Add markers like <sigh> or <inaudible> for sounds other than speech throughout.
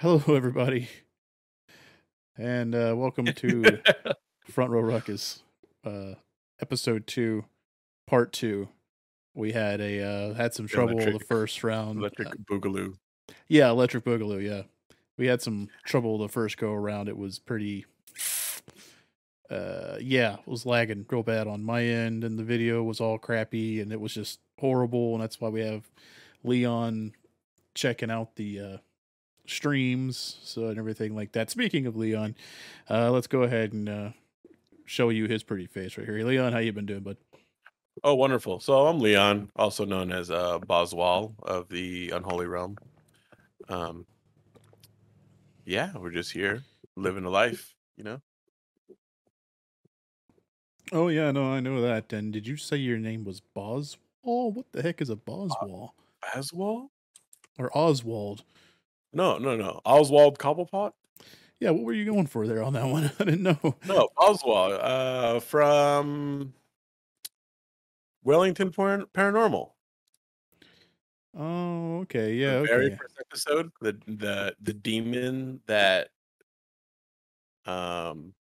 Hello, <laughs> everybody, and uh, welcome to <laughs> Front Row Ruckus, uh, episode two, part two. We had a uh, had some trouble Electric- the first round. Electric Uh, Boogaloo. yeah, electric boogaloo. Yeah, we had some trouble the first go around. It was pretty. Uh, yeah, it was lagging real bad on my end, and the video was all crappy, and it was just horrible. And that's why we have Leon checking out the uh, streams, so and everything like that. Speaking of Leon, uh, let's go ahead and uh, show you his pretty face right here. Leon, how you been doing, bud? Oh, wonderful. So I'm Leon, also known as uh, Boswal of the Unholy Realm. Um, yeah, we're just here living a life, you know. Oh yeah, no, I know that. And did you say your name was Boswall? What the heck is a Boswall? Oswald? Or Oswald? No, no, no. Oswald Cobblepot? Yeah, what were you going for there on that one? <laughs> I didn't know. No, Oswald. Uh, from Wellington Par- Paranormal. Oh, okay, yeah, the very okay. first episode, the the the demon that um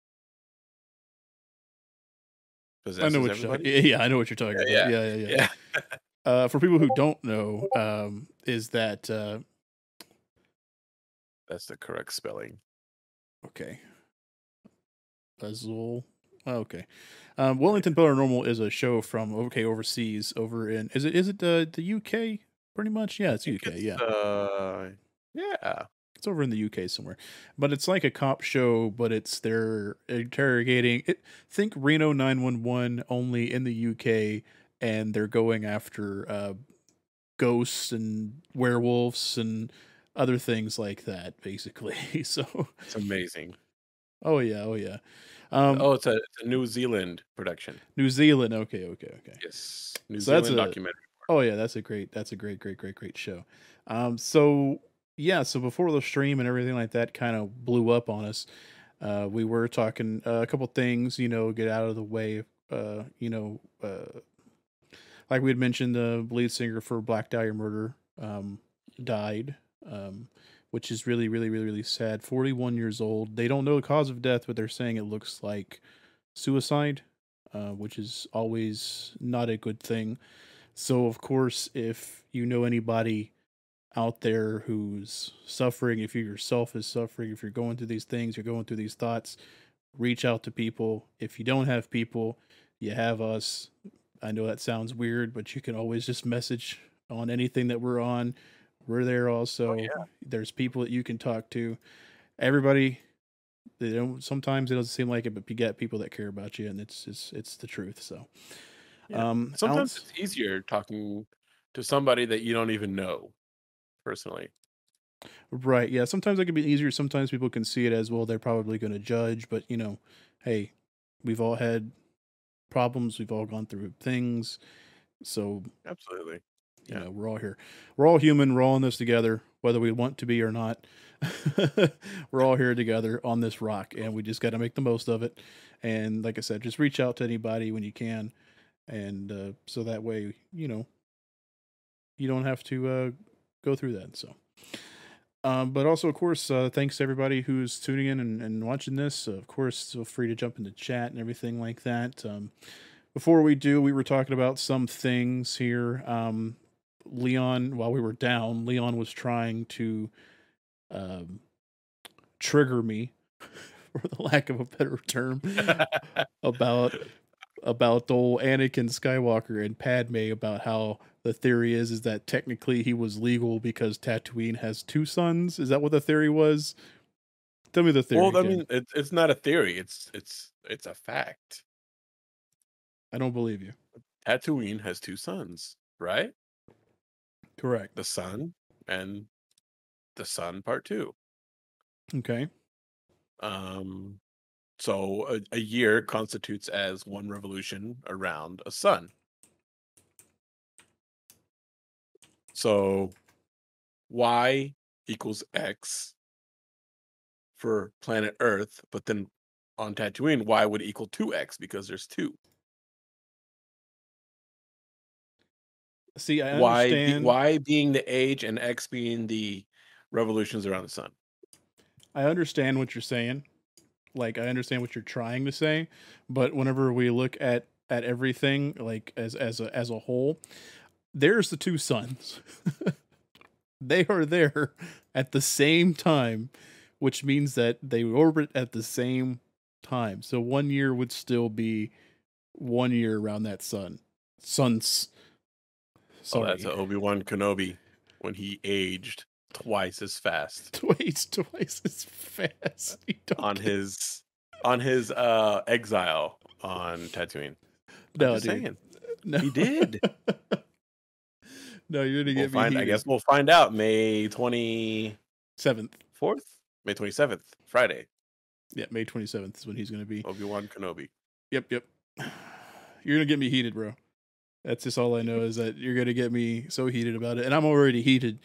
I know what you're talking. <laughs> Yeah, I know what you're talking Yeah, about. Yeah, yeah, yeah. Yeah. Uh, for people who <laughs> don't know, um, is that uh, That's the correct spelling. okay? Puzzle. Oh, okay. Um, Wellington Paranormal is a show from okay overseas over in is it is it uh, the UK pretty much? Yeah, it's UK. it's, Yeah. Uh, yeah. It's over in the UK somewhere, but it's like a cop show, but it's they're interrogating. It, think Reno nine one one only in the UK, and they're going after uh, ghosts and werewolves and other things like that, basically. <laughs> so, It's amazing. oh yeah, oh yeah. Um, oh, it's a, it's a New Zealand production. New Zealand. Okay, okay, okay. Yes. New So Zealand a- documentary. Oh yeah, that's a great that's a great great great great show. Um so yeah, so before the stream and everything like that kind of blew up on us, uh we were talking uh, a couple things, you know, get out of the way uh you know, uh like we had mentioned the lead singer for Black Dahlia Murder um died um which is really really really really sad. 41 years old. They don't know the cause of death, but they're saying it looks like suicide, uh which is always not a good thing. So, of course, if you know anybody out there who's suffering, if you yourself is suffering, if you're going through these things, you're going through these thoughts, reach out to people. If you don't have people, you have us. I know that sounds weird, but you can always just message on anything that we're on. We're there also. yeah. There's people that you can talk to. Everybody, they don't. Sometimes it doesn't seem like it, but you get people that care about you, and it's it's it's the truth. So, Yeah. um, Sometimes ounce- it's easier talking to somebody that you don't even know personally. Right. Yeah. Sometimes it can be easier. Sometimes people can see it as well. They're probably going to judge, but you know, hey, we've all had problems. We've all gone through things. So, Absolutely. You Yeah. know, we're all here. We're all human. We're all in this together, whether we want to be or not. <laughs> we're all here together on this rock, and we just got to make the most of it. And like I said, just reach out to anybody when you can. And uh, so that way, you know, you don't have to uh, go through that. So, um, but also, of course, uh, thanks to everybody who's tuning in and, and watching this. Uh, of course, feel free to jump into chat and everything like that. Um, before we do, we were talking about some things here. Um, Leon, while we were down, Leon was trying to um, trigger me, <laughs> for the lack of a better term, about about old Anakin Skywalker and Padme about how the theory is is that technically he was legal because Tatooine has two suns. Is that what the theory was? Tell me the theory. well, I Ken. mean, it's it's not a theory. It's it's it's a fact. I don't believe you. Tatooine has two suns, right? Correct. The Sun and the Sun part two. Okay. Um, so a, a year constitutes as one revolution around a sun. So y equals x for planet Earth, but then on Tatooine, y would equal 2x because there's two. See, I Y, be- understand. y being the age and x being the revolutions around the sun. I understand what you're saying. Like I understand what you're trying to say, but whenever we look at at everything like as as a as a whole, there's the two suns. <laughs> they are there at the same time, which means that they orbit at the same time. So one year would still be one year around that sun. Suns. So oh, that's Obi Wan Kenobi when he aged twice as fast. <laughs> Twice, twice as fast. on his on his uh exile on Tatooine. No, dude. Saying. No. He did. <laughs> no, you're gonna we'll get find, me. I guess we'll find out May twenty seventh, fourth, May twenty seventh, Friday. Yeah, May twenty seventh is when he's gonna be. Obi Wan Kenobi. Yep, yep. <sighs> You're gonna get me heated, bro. That's just all I know is that you're gonna get me so heated about it, and I'm already heated.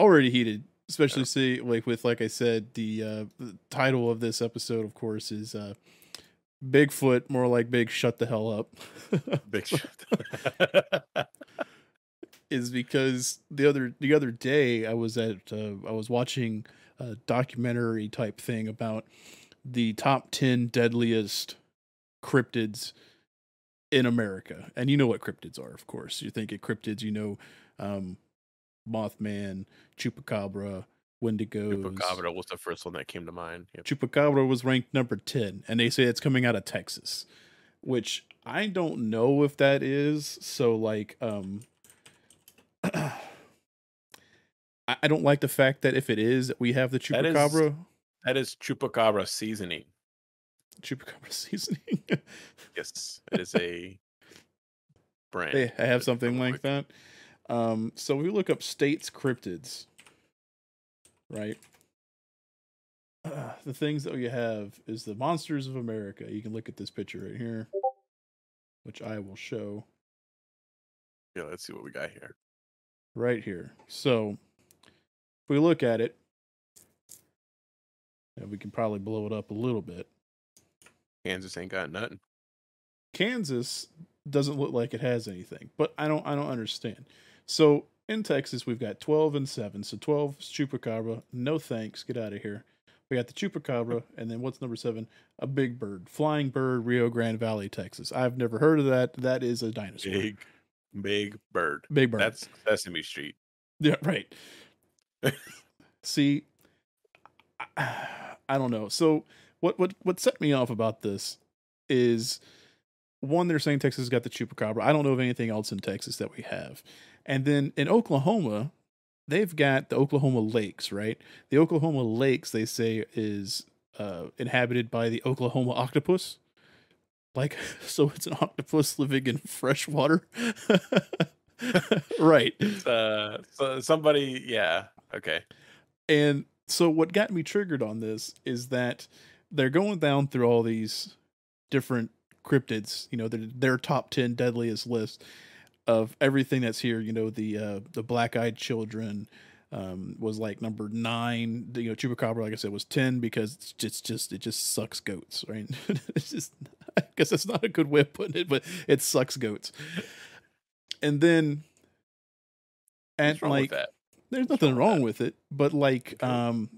Already heated, especially yeah. see like with like I said, the, uh, the title of this episode, of course, is uh, Bigfoot, more like Big Shut the Hell Up. big <laughs> Shut. is because the other the other day I was at uh, I was watching a documentary type thing about the top ten deadliest cryptids in America, and you know what cryptids are, of course. You think of cryptids, you know, um, Mothman, Chupacabra, Wendigos. Chupacabra was the first one that came to mind. Yep. Chupacabra was ranked number 10, and they say it's coming out of Texas, which I don't know if that is. So, like, um, <clears throat> I, I don't like the fact that if it is, we have the Chupacabra. That is, that is Chupacabra seasoning. Chupacabra <laughs> seasoning. yes, it is a brand. They have something like that. Um, so we look up states cryptids right? Uh, the things that we have is the monsters of America. You can look at this picture right here, which I will show. Yeah, let's see what we got here. Right here. So, if we look at it, and we can probably blow it up a little bit. Kansas ain't got nothing. Kansas doesn't look like it has anything, but I don't I don't understand. So in Texas, we've got 12 and 7. So 12 is Chupacabra. No thanks. Get out of here. We got the Chupacabra. <laughs> And then what's number seven? A big bird. Flying bird, Rio Grande Valley, Texas. I've never heard of that. That is a dinosaur. Big, big bird. Big bird. That's Sesame Street. Yeah, right. <laughs> See, I, <sighs> I don't know. So what, what, what set me off about this is one, they're saying Texas has got the Chupacabra. I don't know of anything else in Texas that we have. And then in Oklahoma, they've got the Oklahoma Lakes, right? The Oklahoma Lakes, they say, is uh, inhabited by the Oklahoma octopus. Like, <laughs> so it's an octopus living in fresh water. <laughs> right. Uh, so somebody, yeah. Okay. And so what got me triggered on this is that they're going down through all these different cryptids, you know, their, their top 10 deadliest list of everything that's here. You know, the uh, the black eyed children um, was like number nine. You know, chupacabra, like I said, was ten because it's just, just it just sucks goats, right? <laughs> it's just <laughs> I guess that's not a good way of putting it, but it sucks goats. And then and like there's nothing wrong, wrong with, it, but like um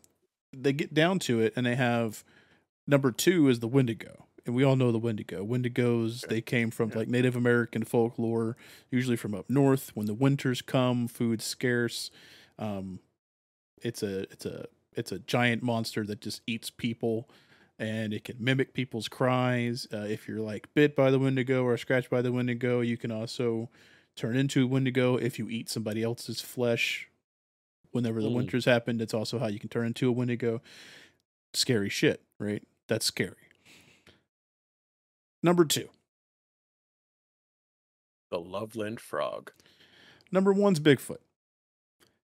they get down to it and they have number two is the Wendigo and we all know the Wendigo. Wendigos they came from like Native American folklore, usually from up north. When the winters come, food's scarce. Um, it's a it's a it's a giant monster that just eats people, and it can mimic people's cries. Uh, if you're like bit by the Wendigo or scratched by the Wendigo, you can also turn into a Wendigo if you eat somebody else's flesh. Whenever the mm. winters happen, that's also how you can turn into a Wendigo. Scary shit, right? That's scary. Number two. The Loveland Frog. Number one's Bigfoot.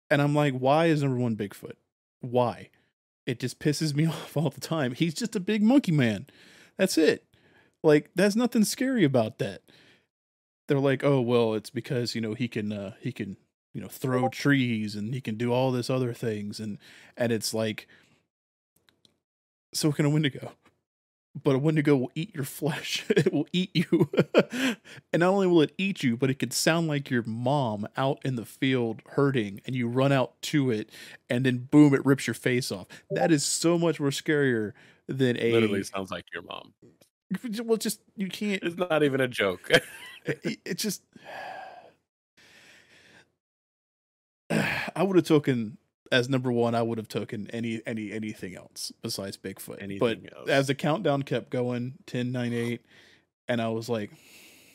And I'm like, why is number one Bigfoot? Why? It just pisses me <laughs> off all the time. He's just a big monkey man. That's it. Like, there's nothing scary about that. They're like, oh well, it's because, you know, he can uh he can, you know, throw trees and he can do all this other things and and it's like so can a Wendigo but a Wendigo will eat your flesh. <laughs> it will eat you. <laughs> and not only will it eat you, but it could sound like your mom out in the field hurting and you run out to it and then boom, it rips your face off. That is so much more scarier than a. Literally sounds like your mom. <laughs> Well, just, you can't. It's not even a joke. it, it just. <sighs> I would have taken as number one, I would have taken any any anything else besides Bigfoot. Anything but else. as the countdown kept going, 10, 9, 8, and I was like,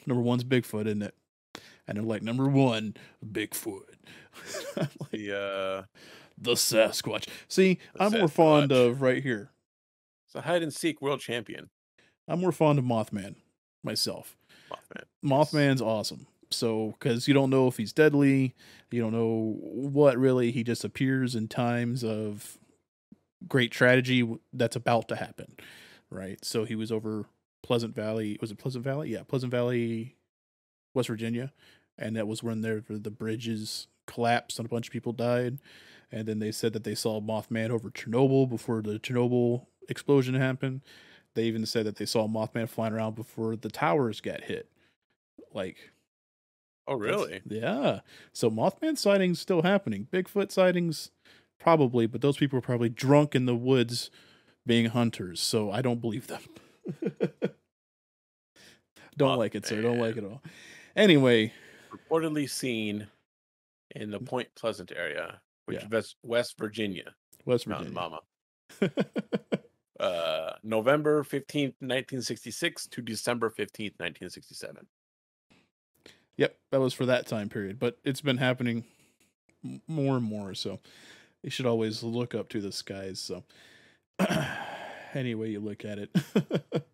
number one's Bigfoot, isn't it? And they're like, number one, Bigfoot. <laughs> Like, the uh, the Sasquatch. See, The I'm more fond of right here. it's a hide and seek world champion. I'm more fond of Mothman myself. Mothman. Mothman's awesome. So, because you don't know if he's deadly, you don't know what really. He just appears in times of great tragedy that's about to happen, right? So he was over Pleasant Valley. Was it Pleasant Valley? Yeah, Pleasant Valley, West Virginia, and that was when there the bridges collapsed and a bunch of people died. And then they said that they saw Mothman over Chernobyl before the Chernobyl explosion happened. They even said that they saw Mothman flying around before the towers got hit. Like, Oh, that's- really? Yeah. So Mothman sightings still happening. Bigfoot sightings probably, but those people are probably drunk in the woods being hunters. So I don't believe them. <laughs> don't like it, sir. Don't like it at all. Anyway, Reportedly seen in the Point Pleasant area, which Yeah. is West, West Virginia, West Mountain Mama. <laughs> Uh, November 15th, 1966 to December 15th, 1967. Yep, that was for that time period, but it's been happening more and more. So you should always look up to the skies. So <sighs> any way you look at it, <laughs>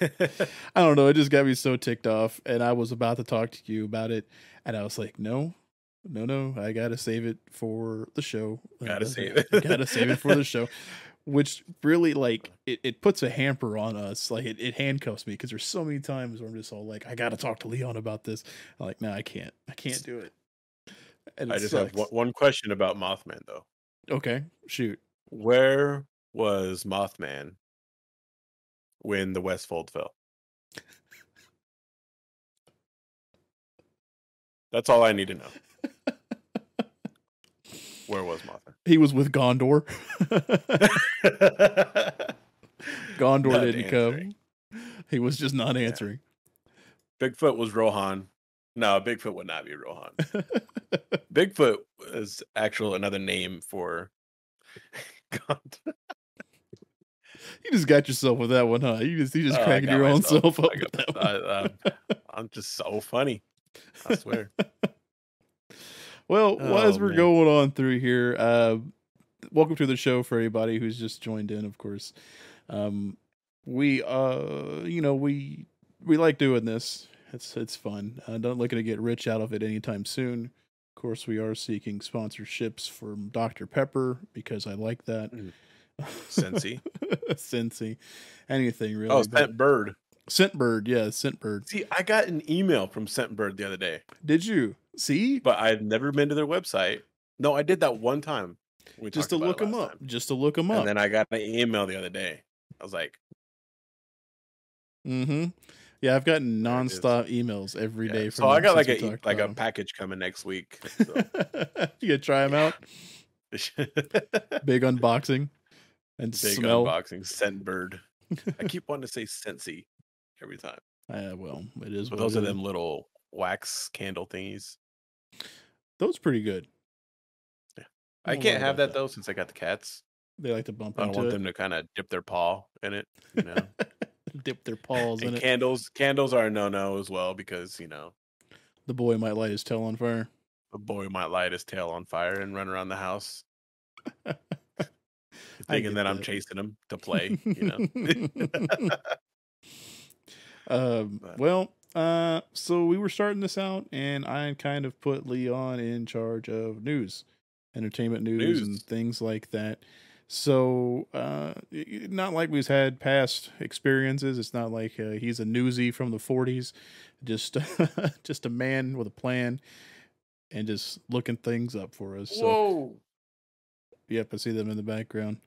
<laughs> I don't know. It just got me so ticked off, and I was about to talk to you about it, and I was like, no. No, no, I gotta save it for the show. Gotta Uh, save it. gotta save it for the show. <laughs> Which really like it, it puts a hamper on us. Like it, it handcuffs me because there's so many times where I'm just all like, I gotta talk to Leon about this. I'm like, no, I can't. I can't do it. And I it just have sucks. one, one question about Mothman, though. Okay, shoot. Where was Mothman when the Westfold fell? That's all I need to know. Where was Mothman? He was with Gondor. <laughs> Gondor Not didn't answering. come. He was just not answering. Bigfoot was Rohan. No, Bigfoot would not be Rohan. <laughs> Bigfoot is actual another name for <laughs> God. You just got yourself with that one, huh? You just you just Oh, cracking your own myself. self up I with that one. I, I'm, I'm just so funny. I swear. Well, well, as Oh, we're man. going on through here, uh, welcome to the show for anybody who's just joined in. Of course, um, we, uh, you know, we we like doing this. It's it's fun. Uh, don't looking to get rich out of it anytime soon. Of course, we are seeking sponsorships from Dr Pepper because I like that. Mm. <laughs> Scentsy, anything really. Oh, Scentbird. Scentbird, yeah, Scentbird. See, I got an email from Scentbird the other day, Did you see? but I've never been to their website. No, I did that one time. We Just to look them up. time. Just to look them up. And then I got an email the other day. I was like, Mm-hmm. Yeah, I've gotten There it is. nonstop emails every yeah. day. so I got like a like a package coming next week. <laughs> So. you gonna try them out? <laughs> Big unboxing and Big smell. unboxing, Scentbird. I keep wanting to say Scentsy every time. Uh, well, it is. Those are them little wax candle thingies. Those pretty good. Yeah, I don't can't have about that though since I got the cats. They like to bump I don't want it, them to kind of dip their paw in it. You know, <laughs> dip their paws in and it. candles candles are a no no as well because you know The boy might light his tail on fire. The boy might light his tail on fire and run around the house, <laughs> thinking get that, I'm chasing him to <laughs> play. You know, um, well, uh, so we were starting this out, and I kind of put Leon in charge of news, entertainment news, and things like that. So, uh, not like we've had past experiences. It's not like uh, he's a newsie from the '40s, just <laughs> just a man with a plan, and just looking things up for us. So, whoa! yep, I see them in the background.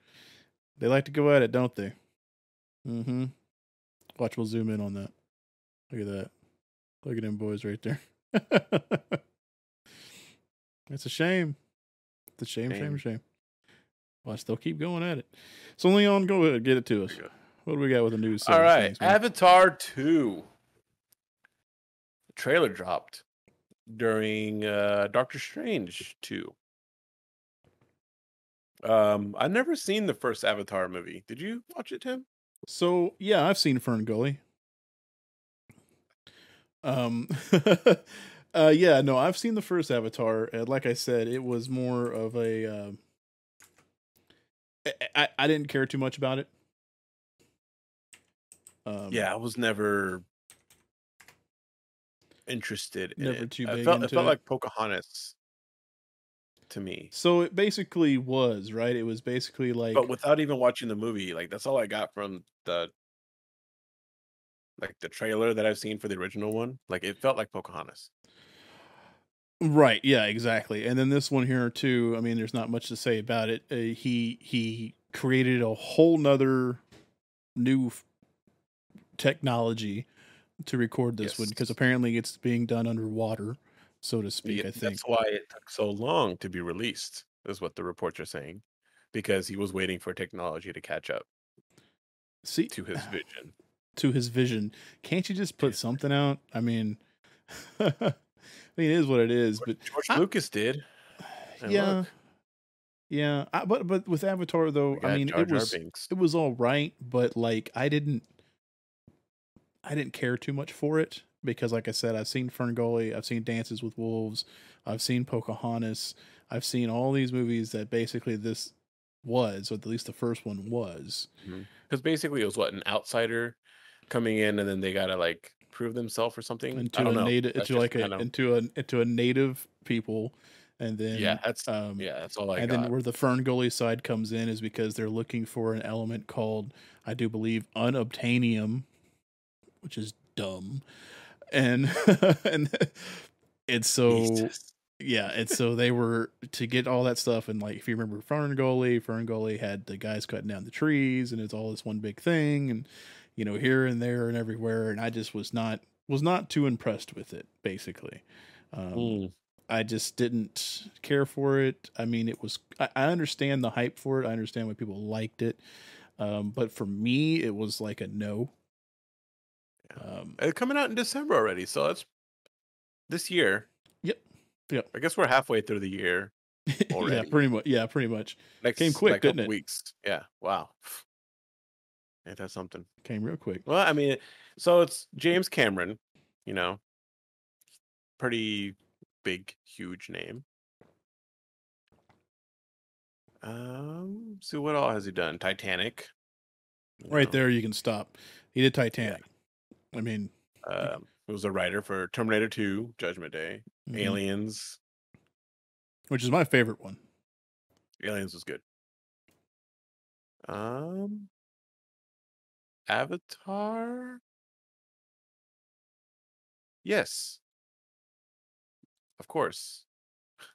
They like to go at it, don't they? Mm-hmm. Watch, we'll zoom in on that. Look at that. Look at them boys right there. <laughs> it's a shame. It's a shame, shame, Shame. shame. Watch, they'll keep going at it. So, Leon, go ahead, get it to us. There you go. What do we got with the news? All right, things. Avatar two. Trailer dropped during uh, Doctor Strange two. Um, I've never seen the first Avatar movie. Did you watch it, Tim? So yeah, I've seen Fern Gully. Um, <laughs> uh, yeah, no, I've seen the first Avatar, and like I said, it was more of a. Um, I, I I didn't care too much about it. Um, yeah, I was never interested in Never it. too I big felt, it into felt it? like Pocahontas to me, So it basically was right. It was basically like but without even watching the movie, like that's all I got from the like the trailer that I've seen for the original one. Like it felt like Pocahontas. Right. Yeah. Exactly. And then this one here too. I mean, there's not much to say about it. Uh, he he created a whole nother new f- technology to record this one because apparently it's being done underwater, so to speak. Yeah, I think. that's why it took so long to be released. Is what the reports are saying, because he was waiting for technology to catch up See to his <sighs> vision. to his vision. Can't you just put something out? I mean, <laughs> I mean, it is what it is. But George I- Lucas did. <sighs> And yeah, look, yeah. I, but but with Avatar though, I mean, Jar it was Binks. it was all right, but like I didn't I didn't care too much for it because like I said, I've seen Ferngully, I've seen Dances with Wolves, I've seen Pocahontas, I've seen all these movies that basically this was, or at least the first one was. Because basically, it was what an outsider coming in, and then they gotta like prove themselves or something. I Into don't a native into like a into a into a native people and then yeah, that's um yeah, that's all I and got. then where the Ferngully side comes in is because they're looking for an element called, I do believe, unobtainium, which is dumb, and <laughs> and it's so Jesus. yeah, it's so they were to get all that stuff and like if you remember Ferngully, Ferngully had the guys cutting down the trees and it's all this one big thing and you know here and there and everywhere and I just was not was not too impressed with it basically. Um, Mm, I just didn't care for it. I mean, it was. I, I understand the hype for it. I understand why people liked it, um, but for me, it was like a no. Um, it's coming out in December already, so it's this year. Yep. Yep. I guess we're halfway through the year. <laughs> Already. yeah, pretty much. Yeah, pretty much. Next Came quick, like, didn't it? Weeks. Yeah. Wow. Ain't that something? Came real quick. Well, I mean, so it's James Cameron, you know, pretty big, huge name. Um, so what all has he done? Titanic. Right know, there, you can stop. He did Titanic. I mean, Um, he was a writer for Terminator 2, Judgment Day, mhm, Aliens. which is my favorite one. Aliens was good. Um, Avatar. Yes, of course.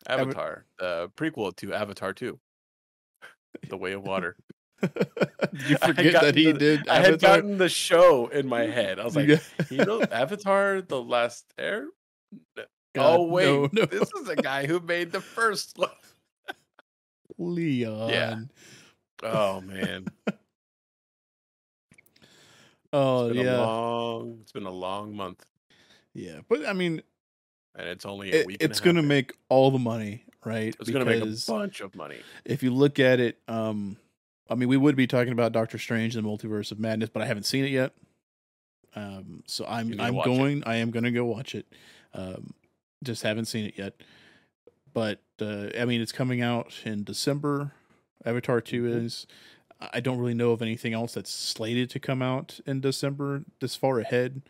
Ava- Avatar, the prequel to Avatar 2, The Way of Water. Did you forget that he the- did? I had gotten the show in my head. I was like, you know, Avatar: The Last Air. <laughs> God, oh wait, no, no. this is a guy who made the first <laughs> one. Leon. Yeah. Oh <laughs> man, Oh it's yeah, long. It's been a long month, yeah. But I mean, and it's only a week. it's going to make all the money, right? It's going to make a bunch of money. if you look at it, um, I mean, we would be talking about Doctor Strange and the Multiverse of Madness, but I haven't seen it yet. Um, so I'm You need to I'm watch it. going. I am going to go watch it. Um, just haven't seen it yet. But uh, I mean, it's coming out in December. Avatar 2 Mhm. is. I don't really know of anything else that's slated to come out in December this far ahead.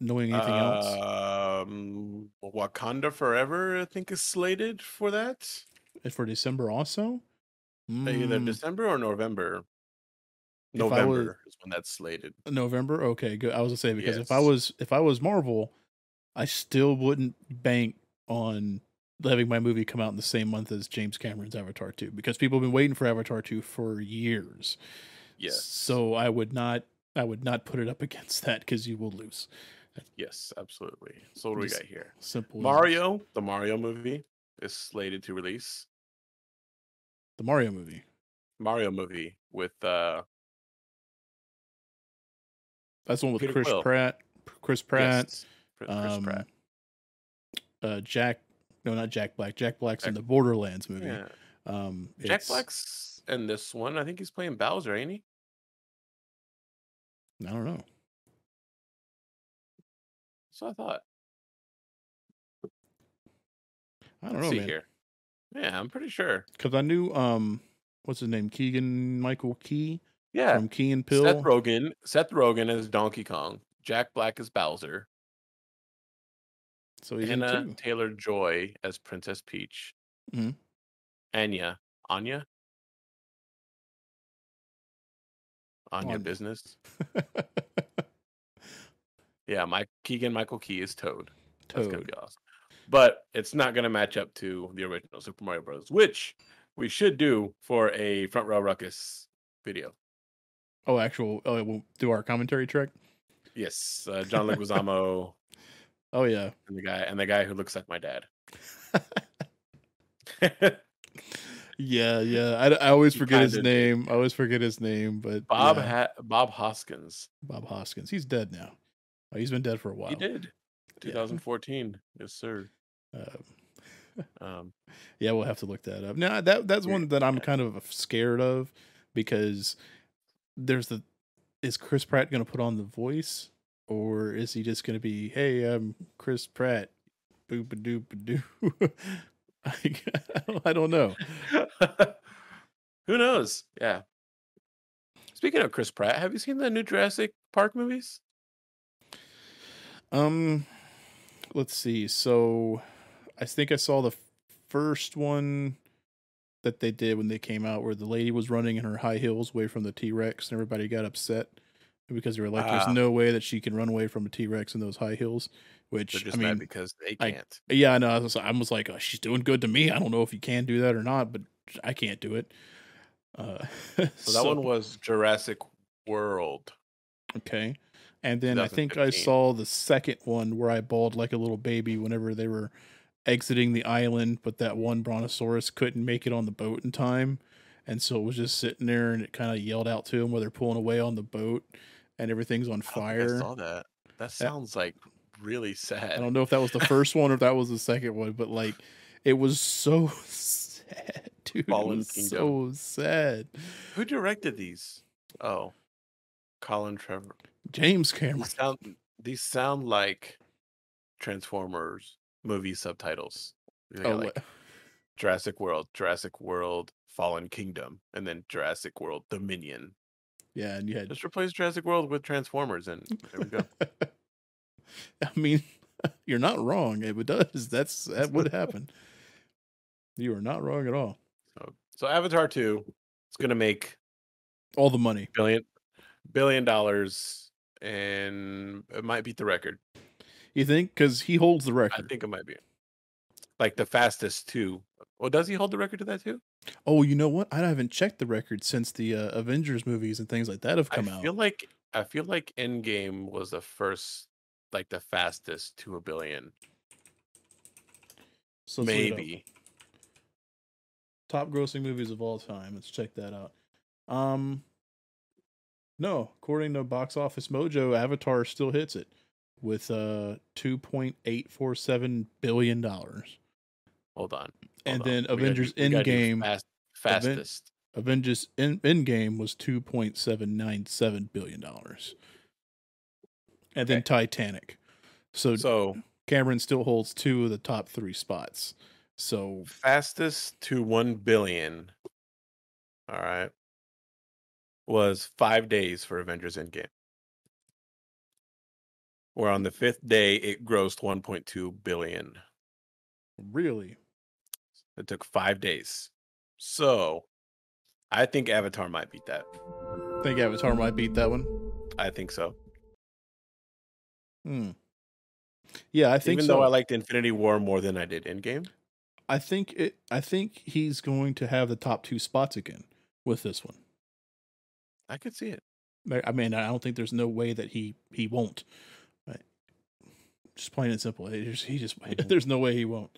Knowing anything else, Um, Wakanda Forever, I think, is slated for that. And for December also. Either Mm, December or November. If I was- November is when that's slated. November. Okay, good. I was gonna say because if I Yes. was if I was Marvel, I still wouldn't bank on having my movie come out in the same month as James Cameron's Avatar 2 because people have been waiting for Avatar 2 for years. Yes. So I would not I would not put it up <laughs> against that because you will lose. Yes, absolutely. So what do we Just got here? Simple. as- Mario, the Mario movie is slated to release. The Mario movie. Mario movie with uh That's one with Peter Chris Quill. Pratt. Chris Pratt. yes, Chris um, Pratt. Uh, Jack. No, not Jack Black. Jack Black's in the Borderlands movie. Yeah. Um, Jack it's- Black's in this one. I think he's playing Bowser, ain't he? I don't know. So I thought. I don't Let's know, see man. here. Yeah, I'm pretty sure. Because I knew um, what's his name? Keegan Michael Key Yeah. from Key and Pill. Seth Rogen. Seth Rogen is Donkey Kong. Jack Black is Bowser. so he's Anna. Taylor Joy as Princess Peach. Mhm. Anya. Anya? Anya Anya. Business. <laughs> Yeah, Mike Keegan Michael Key is Toad. That's gonna Toad. be awesome. But it's not gonna match up to the original Super Mario Bros., which we should do for a front row ruckus video. Oh, actual. Oh, we'll do our commentary trick. Yes, uh, <laughs> John Leguizamo Oh yeah. and the guy and the guy who looks like my dad. <laughs> Yeah, yeah. I, I always He forget his kinda did. name. I always forget his name, but Bob yeah, ha- Bob Hoskins. Bob Hoskins. He's dead now. Oh, he's been dead for a while. He did. Yeah. 2014. Yes, sir. Uh, Um, <laughs> yeah, we'll have to look that up. Now that that's one that I'm kind of scared of because there's the is Chris Pratt going to put on the voice or is he just going to be hey I'm Chris Pratt boop a doop a doo <laughs> I don't- I don't know. <laughs> who knows? Yeah. Speaking of Chris Pratt, have you seen the new Jurassic Park movies? Um, let's see. So, I think I saw the first one that they did when they came out, where the lady was running in her high heels away from the T Rex, and everybody got upset because they were like, Ah. "There's no way that she can run away from a T Rex in those high heels." Which I mean, because they can't. yeah, I know. I was, I was like, oh, "She's doing good to me." I don't know if you can do that or not, but I can't do it. Uh, <laughs> so that one was Jurassic World. Okay. And then I think I saw the second one where I bawled like a little baby whenever they were exiting the island, but that one brontosaurus couldn't make it on the boat in time. And so it was just sitting there and it kind of yelled out to him while they're pulling away on the boat and everything's on I I fire. saw that. That eh, sounds like really sad. I don't know if that was the first one or if that was the second one, but like it was so <laughs> sad, dude. Fallen it was Kingdom. so sad. Who directed these? Oh, Colin Trevorrow. James Cameron. These sound, these sound like Transformers movie subtitles. Got Oh, like Jurassic World, Jurassic World, Fallen Kingdom, and then Jurassic World Dominion. yeah, and you had Just replace Jurassic World with Transformers, and there we go. <laughs> I mean, <laughs> you're not wrong. If it does, that's that would <laughs> happen. You are not wrong at all. so, so Avatar two is going to make All the money. billion billion dollars, and it might beat the record. You think? Because he holds the record. I think it might be like the fastest two. Well, does he hold the record to that too? Oh, you know what? I haven't checked the record since the uh, Avengers movies and things like that have come I out. I feel like I feel like Endgame was the first, like the fastest to a billion. So let's look it up. Maybe. top grossing movies of all time. Let's check that out. Um, no, according to Box Office Mojo, Avatar still hits it with uh two point eight four seven billion dollars. Hold on. And on. then We Avengers gotta Endgame- fast, Aven- fastest. Avengers in Endgame was two point seven nine seven billion dollars, and then Okay. Titanic. So, So Cameron still holds two of the top three spots. So fastest to one billion. All right. Was five days for Avengers Endgame. Where on the fifth day it grossed 1.2 billion. really, It took five days. So I think Avatar might beat that. I think Avatar might beat that one. I think so. Hmm. Yeah, I think Even so. though I liked Infinity War more than I did Endgame. I think it. I think he's going to have the top two spots again with this one. I could see it. I I mean, I don't think there's no way that he he won't. Just plain and simple. He just, he just <laughs> Mhm. there's no way he won't.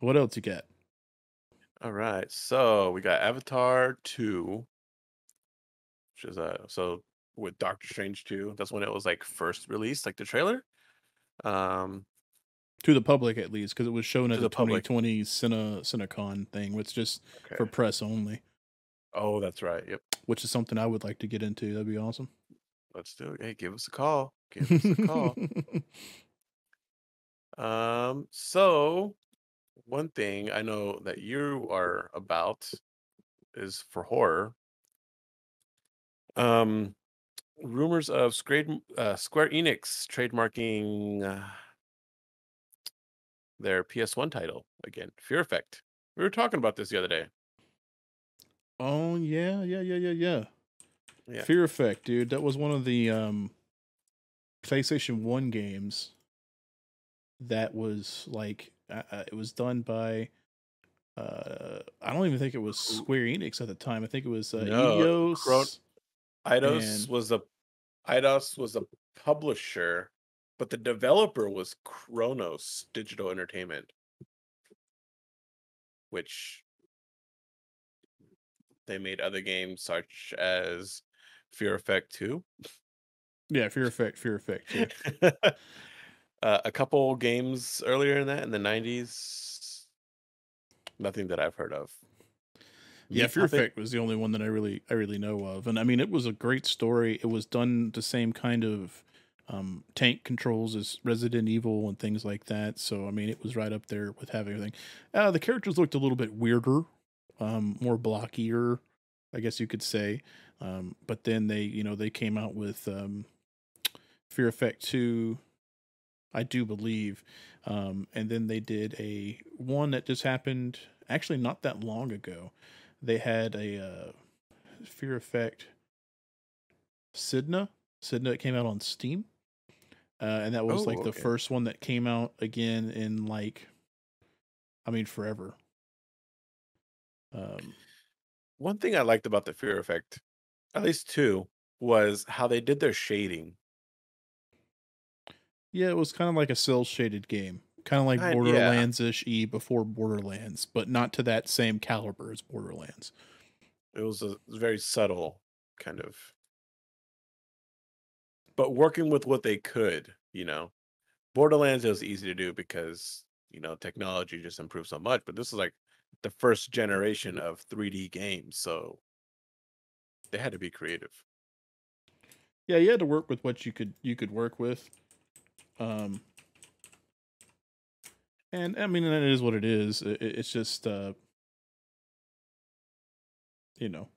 What else you got? All right. So we got Avatar 2, which is uh so with Doctor Strange 2. That's when it was like first released, like the trailer. Um To the public at least, because it was shown at the the public. 2020 Cine Cinecon thing, which just okay. for press only, Oh, that's right. Yep. which is something I would like to get into. That'd be awesome. Let's do it. Hey, give us a call. Give us a call. <laughs> Um, so one thing I know that you are about is for horror. Um, rumors of Square, uh, Square Enix trademarking uh, their PS1 title again, Fear Effect. We were talking about this the other day. oh yeah, yeah, yeah, yeah, yeah. Yeah. Fear Effect, dude. That was one of the um, PlayStation One games. That was like uh, uh, it was done by. Uh, I don't even think it was Square Enix at the time. I think it was uh, No, Eidos. Cron- Eidos And- was a Eidos was a publisher, but the developer was Kronos Digital Entertainment, which they made other games such as Fear Effect 2. yeah, Fear Effect, Fear Effect. Yeah. <laughs> uh, a couple games earlier in that in the 90s. Nothing that I've heard of. Yeah, Fear Effect was the only one that I really I really know of, and I mean it was a great story. It was done the same kind of um, tank controls as Resident Evil and things like that. So I mean it was right up there with having everything. Uh, the characters looked a little bit weirder, um, more blockier, I guess you could say. Um, but then they you know they came out with um, Fear Effect two, I do believe, um, and then they did a one that just happened actually not that long ago they had a uh, Fear Effect Sedna. Sedna it came out on Steam, uh, and that was Oh, like the first one that came out again in like, I mean, forever. Um, One thing I liked about the Fear Effect, at least two, was how they did their shading. yeah, it was kind of like a cell shaded game, kind of like yeah. Borderlands ish e before Borderlands, but not to that same caliber as Borderlands. It was a very subtle kind of, but working with what they could, you know. Borderlands it was easy to do because you know technology just improved so much, but this is like the first generation of 3D games, so they had to be creative. Yeah, you had to work with what you could you could work with. Um and I mean and it is what it is. It, it- it's just uh you know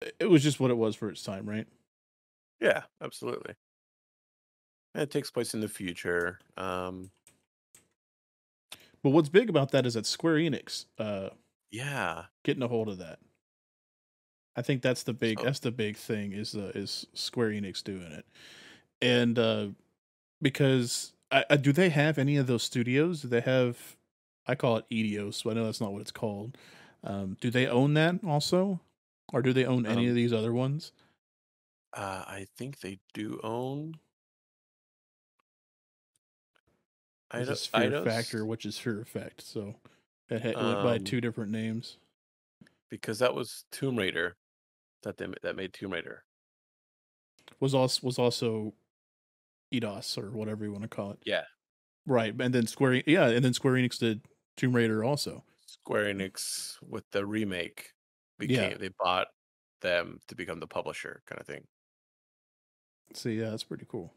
it- it was just what it was for its time, right? Yeah, absolutely. And it takes place in the future. Um, But what's big about that is that Square Enix uh yeah, getting a hold of that. I think that's the big So- that's the big thing is uh, is Square Enix doing it. And uh because I, I do they have any of those studios? Do they have I call it Edios, but I know that's not what it's called. Um do they own that also? Or do they own any Um, of these other ones? uh, I think they do own. I is Fear Eidos? Factor, which is Fear Effect. So it, ha- it went by Um, two different names. because that was Tomb Raider that they that made Tomb Raider. Was also was also Eidos or whatever you want to call it. Yeah. Right. And then Square yeah, and then Square Enix did Tomb Raider also. Square Enix with the remake became Yeah. they bought them to become the publisher kind of thing. See, yeah, that's pretty cool.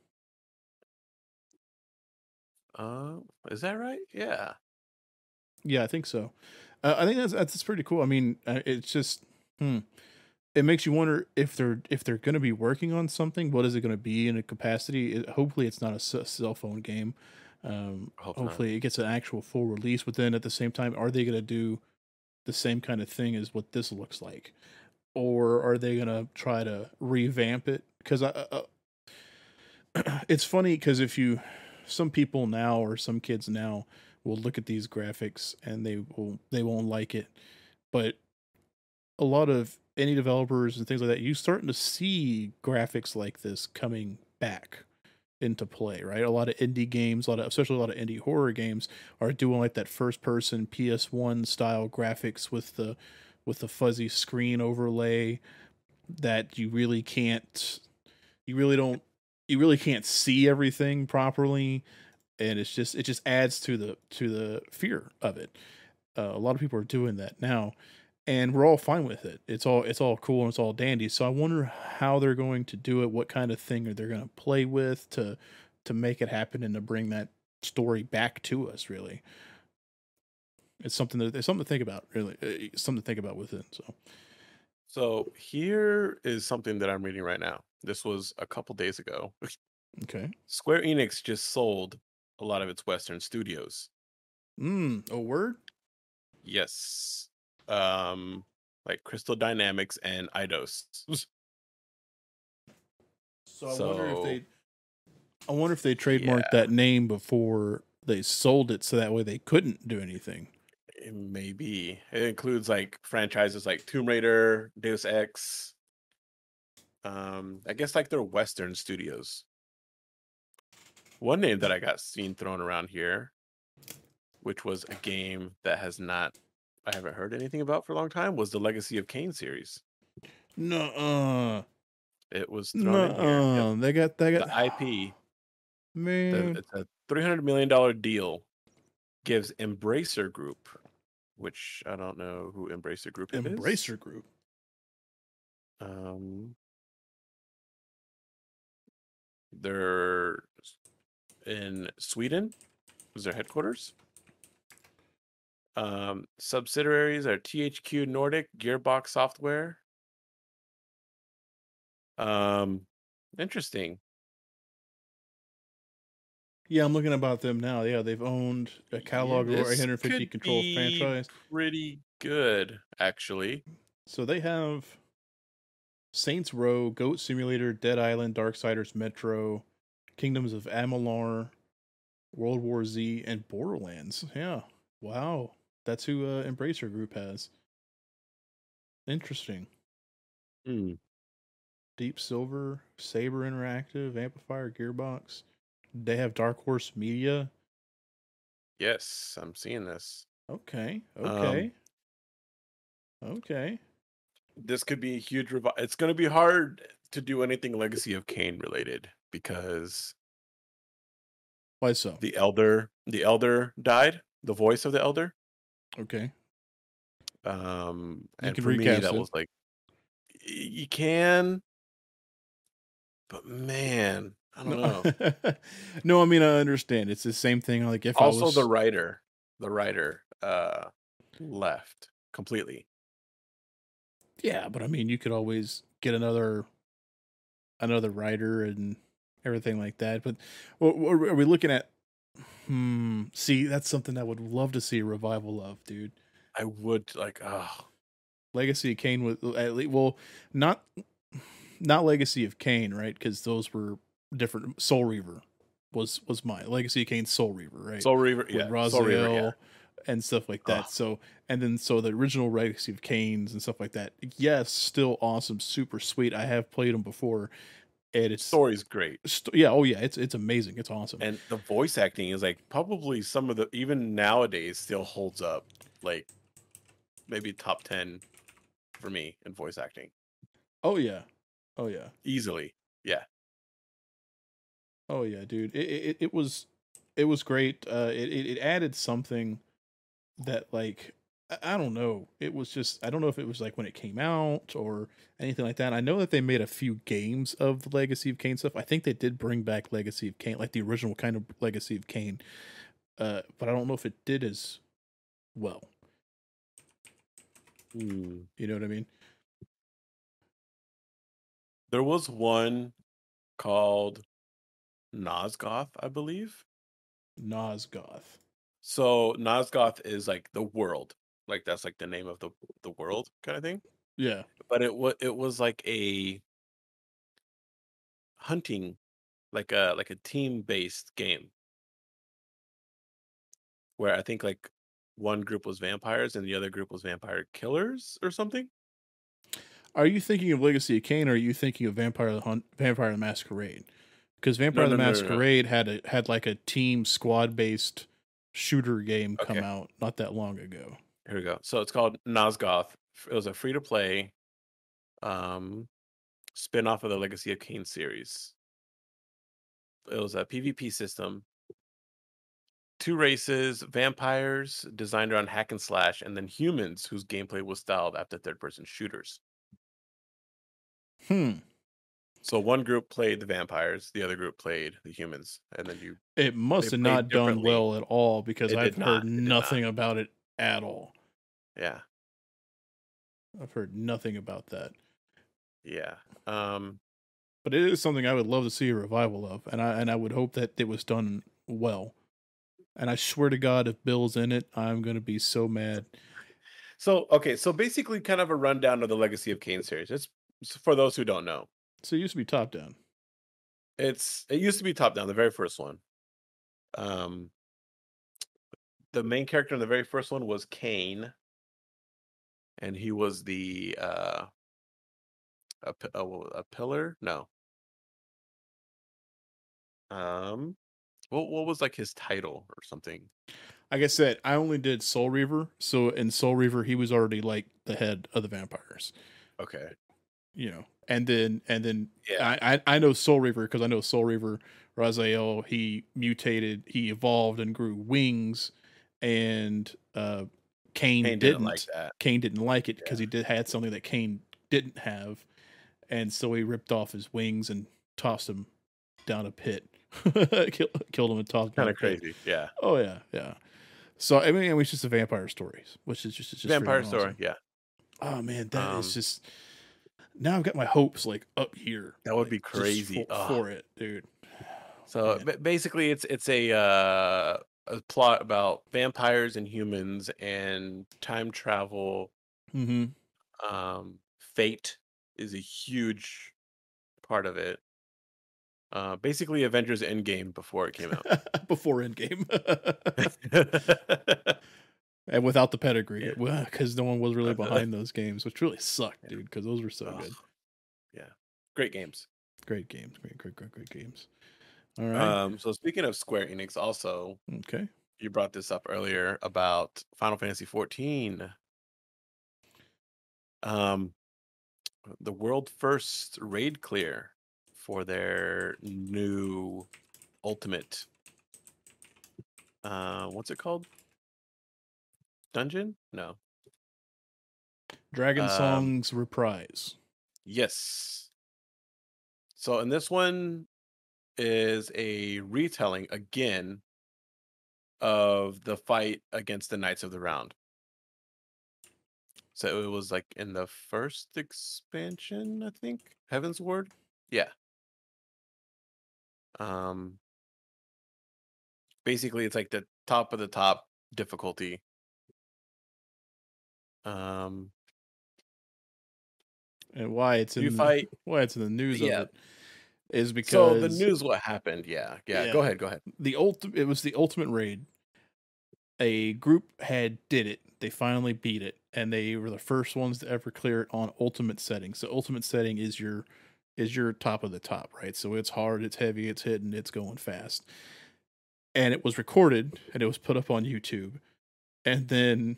Uh, is that right? Yeah. Yeah, I think so. Uh, I think that's that's pretty cool. I mean, uh, it's just hmm. It makes you wonder if they're if they're going to be working on something. What is it going to be in a capacity? It, hopefully, it's not a s- cell phone game. Um, not. hopefully, it gets an actual full release. But then at the same time, are they going to do the same kind of thing as what this looks like, or are they going to try to revamp it? Because uh, <clears throat> it's funny because if you, some people now or some kids now will look at these graphics and they will they won't like it, but a lot of indie developers and things like that, you starting to see graphics like this coming back into play, right? A lot of indie games, a lot of especially a lot of indie horror games are doing like that first person PS1 style graphics with the with the fuzzy screen overlay that you really can't you really don't you really can't see everything properly and it's just it just adds to the to the fear of it. Uh, a lot of people are doing that now and we're all fine with it. It's all it's all cool and it's all dandy. So I wonder how they're going to do it. What kind of thing are they going to play with to to make it happen and to bring that story back to us? Really, it's something that it's something to think about. Really, uh, something to think about with it. So, So here is something that I'm reading right now. This was a couple days ago. okay. Square Enix just sold a lot of its Western studios. Mm, a word. Yes. Um, like Crystal Dynamics and Eidos. <laughs> So I wonder if they. I wonder if they trademarked Yeah. that name before they sold it, so that way they couldn't do anything. It may be. It includes like franchises like Tomb Raider, Deus Ex. Um, I guess like they're Western studios. One name that I got seen thrown around here, which was a game that has not I haven't heard anything about for a long time, was the Legacy of Kain series. No, uh, It was thrown no, in here. Yep. they got they The got IP, <sighs> the, man. it's a three hundred million dollar deal, gives Embracer Group, which I don't know who Embracer Group is. Embracer Group. Um, they're in Sweden. Was their headquarters? Um, subsidiaries are THQ Nordic, Gearbox Software. Um, interesting. Yeah, I'm looking about them now. Yeah, they've owned a catalog of over 850 could control franchise. Pretty good, actually. So they have Saints Row, Goat Simulator, Dead Island, Darksiders Metro, Kingdoms of Amalur, World War Z, and Borderlands. Yeah. Wow. That's who uh, Embracer Group has. Interesting. Hmm. Deep Silver, Saber Interactive, Amplifier, Gearbox. They have Dark Horse Media. Yes, I'm seeing this. Okay. Um, Okay. okay. this could be a huge revi- it's going to be hard to do anything legacy of Kain related because Why so? the elder the elder died the voice of the elder okay. um You and can for me that it. was like you can but man i don't know No, <laughs> no, I mean I understand. It's the same thing. Like if also I was the writer the writer uh left completely yeah, but I mean you could always get another another writer and everything like that. But what are we looking at? Hmm. See, that's something I would love to see a revival of, dude. i would like oh Legacy of Kain was at least well, not not Legacy of Kain, right? Because those were different. Soul Reaver was was my Legacy of Kain, Soul Reaver, right? soul reaver with yeah Raziel reaver yeah and stuff like that. So and then so the original Legacy of Kains and stuff like that. Yes, still awesome, super sweet. I have played them before, and it's story's great st- yeah, oh yeah, it's it's amazing. It's awesome. and the voice acting is like probably some of the even nowadays still holds up like maybe top 10 for me in voice acting oh yeah, oh yeah, easily yeah oh yeah, dude. It it, it was it was great. Uh, it, it it added something that like I- don't know. It was just I don't know if it was like when it came out or anything like that. I know that they made a few games of the Legacy of Kain stuff. I think they did bring back Legacy of Kain, like the original kind of Legacy of Kain. Uh, but I don't know if it did as well. Hmm. You know what I mean? there was one called Nosgoth, I believe. Nosgoth. So Nosgoth is like the world, like that's like the name of the the world kind of thing. Yeah. But it was it was like a hunting, like a like a team based game, where I think like one group was vampires and the other group was vampire killers or something. Are you thinking of Legacy of Kain or are you thinking of Vampire the Hunt Vampire the Masquerade? Because Vampire no, the no, no, no. Masquerade had a had like a team squad based shooter game come Okay. out not that long ago. Here we go. So it's called Nosgoth. It was a free to play um spin off of the Legacy of Kain series. It was a PvP system. Two races, vampires designed around hack and slash, and then humans whose gameplay was styled after third person shooters. Hmm. So one group played the vampires, the other group played the humans, and then you It must have not done well at all because It I've not. heard not. nothing about it at all. yeah. I've heard nothing about that. Yeah. Um But it is something I would love to see a revival of, and I and I would hope that it was done well. And I swear to God, if Bill's in it, I'm gonna be so mad. so okay, so basically kind of a rundown of the Legacy of Kain series. It's it's for those who don't know. So it used to be top down. It's it used to be top down, the very first one. Um the main character in the very first one was Kain. And he was the uh a, a, a pillar? No. Um what what was like his title or something? Like I said, I only did Soul Reaver, so in Soul Reaver he was already like the head of the vampires, Okay. you know. And then and then Yeah. I I, I know Soul Reaver because I know Soul Reaver Raziel he mutated, he evolved and grew wings, and uh Kain, Kain didn't. didn't like that. Kain didn't like it because he did had something that Kain didn't have, and so he ripped off his wings and tossed him down a pit, <laughs> Kill, killed him and tossed Kind of crazy. Yeah. Oh yeah, yeah. So I mean, it was just a vampire stories, which is just, it's just Vampire story. awesome. Yeah. Oh man, that is Um, just. Now I've got my hopes like up here. That would like, be crazy. for, for it, dude. So Man. basically, it's it's a uh, a plot about vampires and humans and time travel. hmm Um, fate is a huge part of it. Uh, basically, Avengers Endgame before it came out. <laughs> Before Endgame, <laughs> and without the pedigree, because no one was really <laughs> behind those games, which really sucked, dude. Because those were so Ugh. good, yeah, great games. great games, great, great, great, great games. All right, Um, so speaking of Square Enix, also okay. you brought this up earlier about Final Fantasy 14. Um, the world first raid clear for their new ultimate. Uh, what's it called? Dungeon? No. Dragon Um, Songs reprise. Yes. So, in this one is a retelling again of the fight against the Knights of the Round. So it was like in the first expansion, I think, Heavensward. Yeah. Um basically it's like the top of the top difficulty. Um and why it's in you the, why it's in the news Yeah. of it is because so the news what happened, yeah. Yeah, Yeah. go ahead, go ahead. the ultimate it was the ultimate raid a group had did it they finally beat it and they were the first ones to ever clear it on ultimate setting so ultimate setting is your is your top of the top right so it's hard it's heavy it's hidden it's going fast and it was recorded and it was put up on youtube and then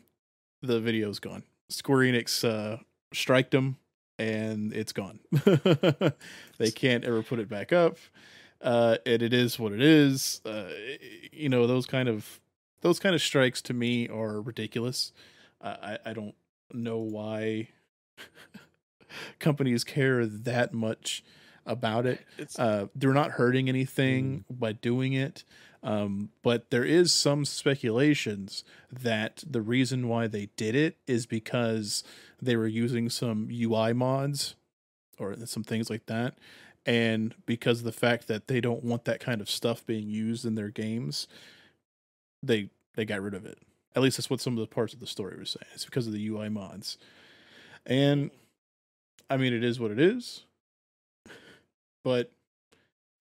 the video's gone square enix uh striked them and it's gone. <laughs> They can't ever put it back up uh and it is what it is. Uh you know those kind of those kind of strikes to me are ridiculous. I i, don't know why <laughs> companies care that much about it. Uh they're not hurting anything by doing it um but there is some speculations that the reason why they did it is because they were using some ui mods or some things like that. And because of the fact that they don't want that kind of stuff being used in their games they they got rid of it. At least that's what some of the parts of the story were saying. It's because of the ui mods. And i mean it is what it is. But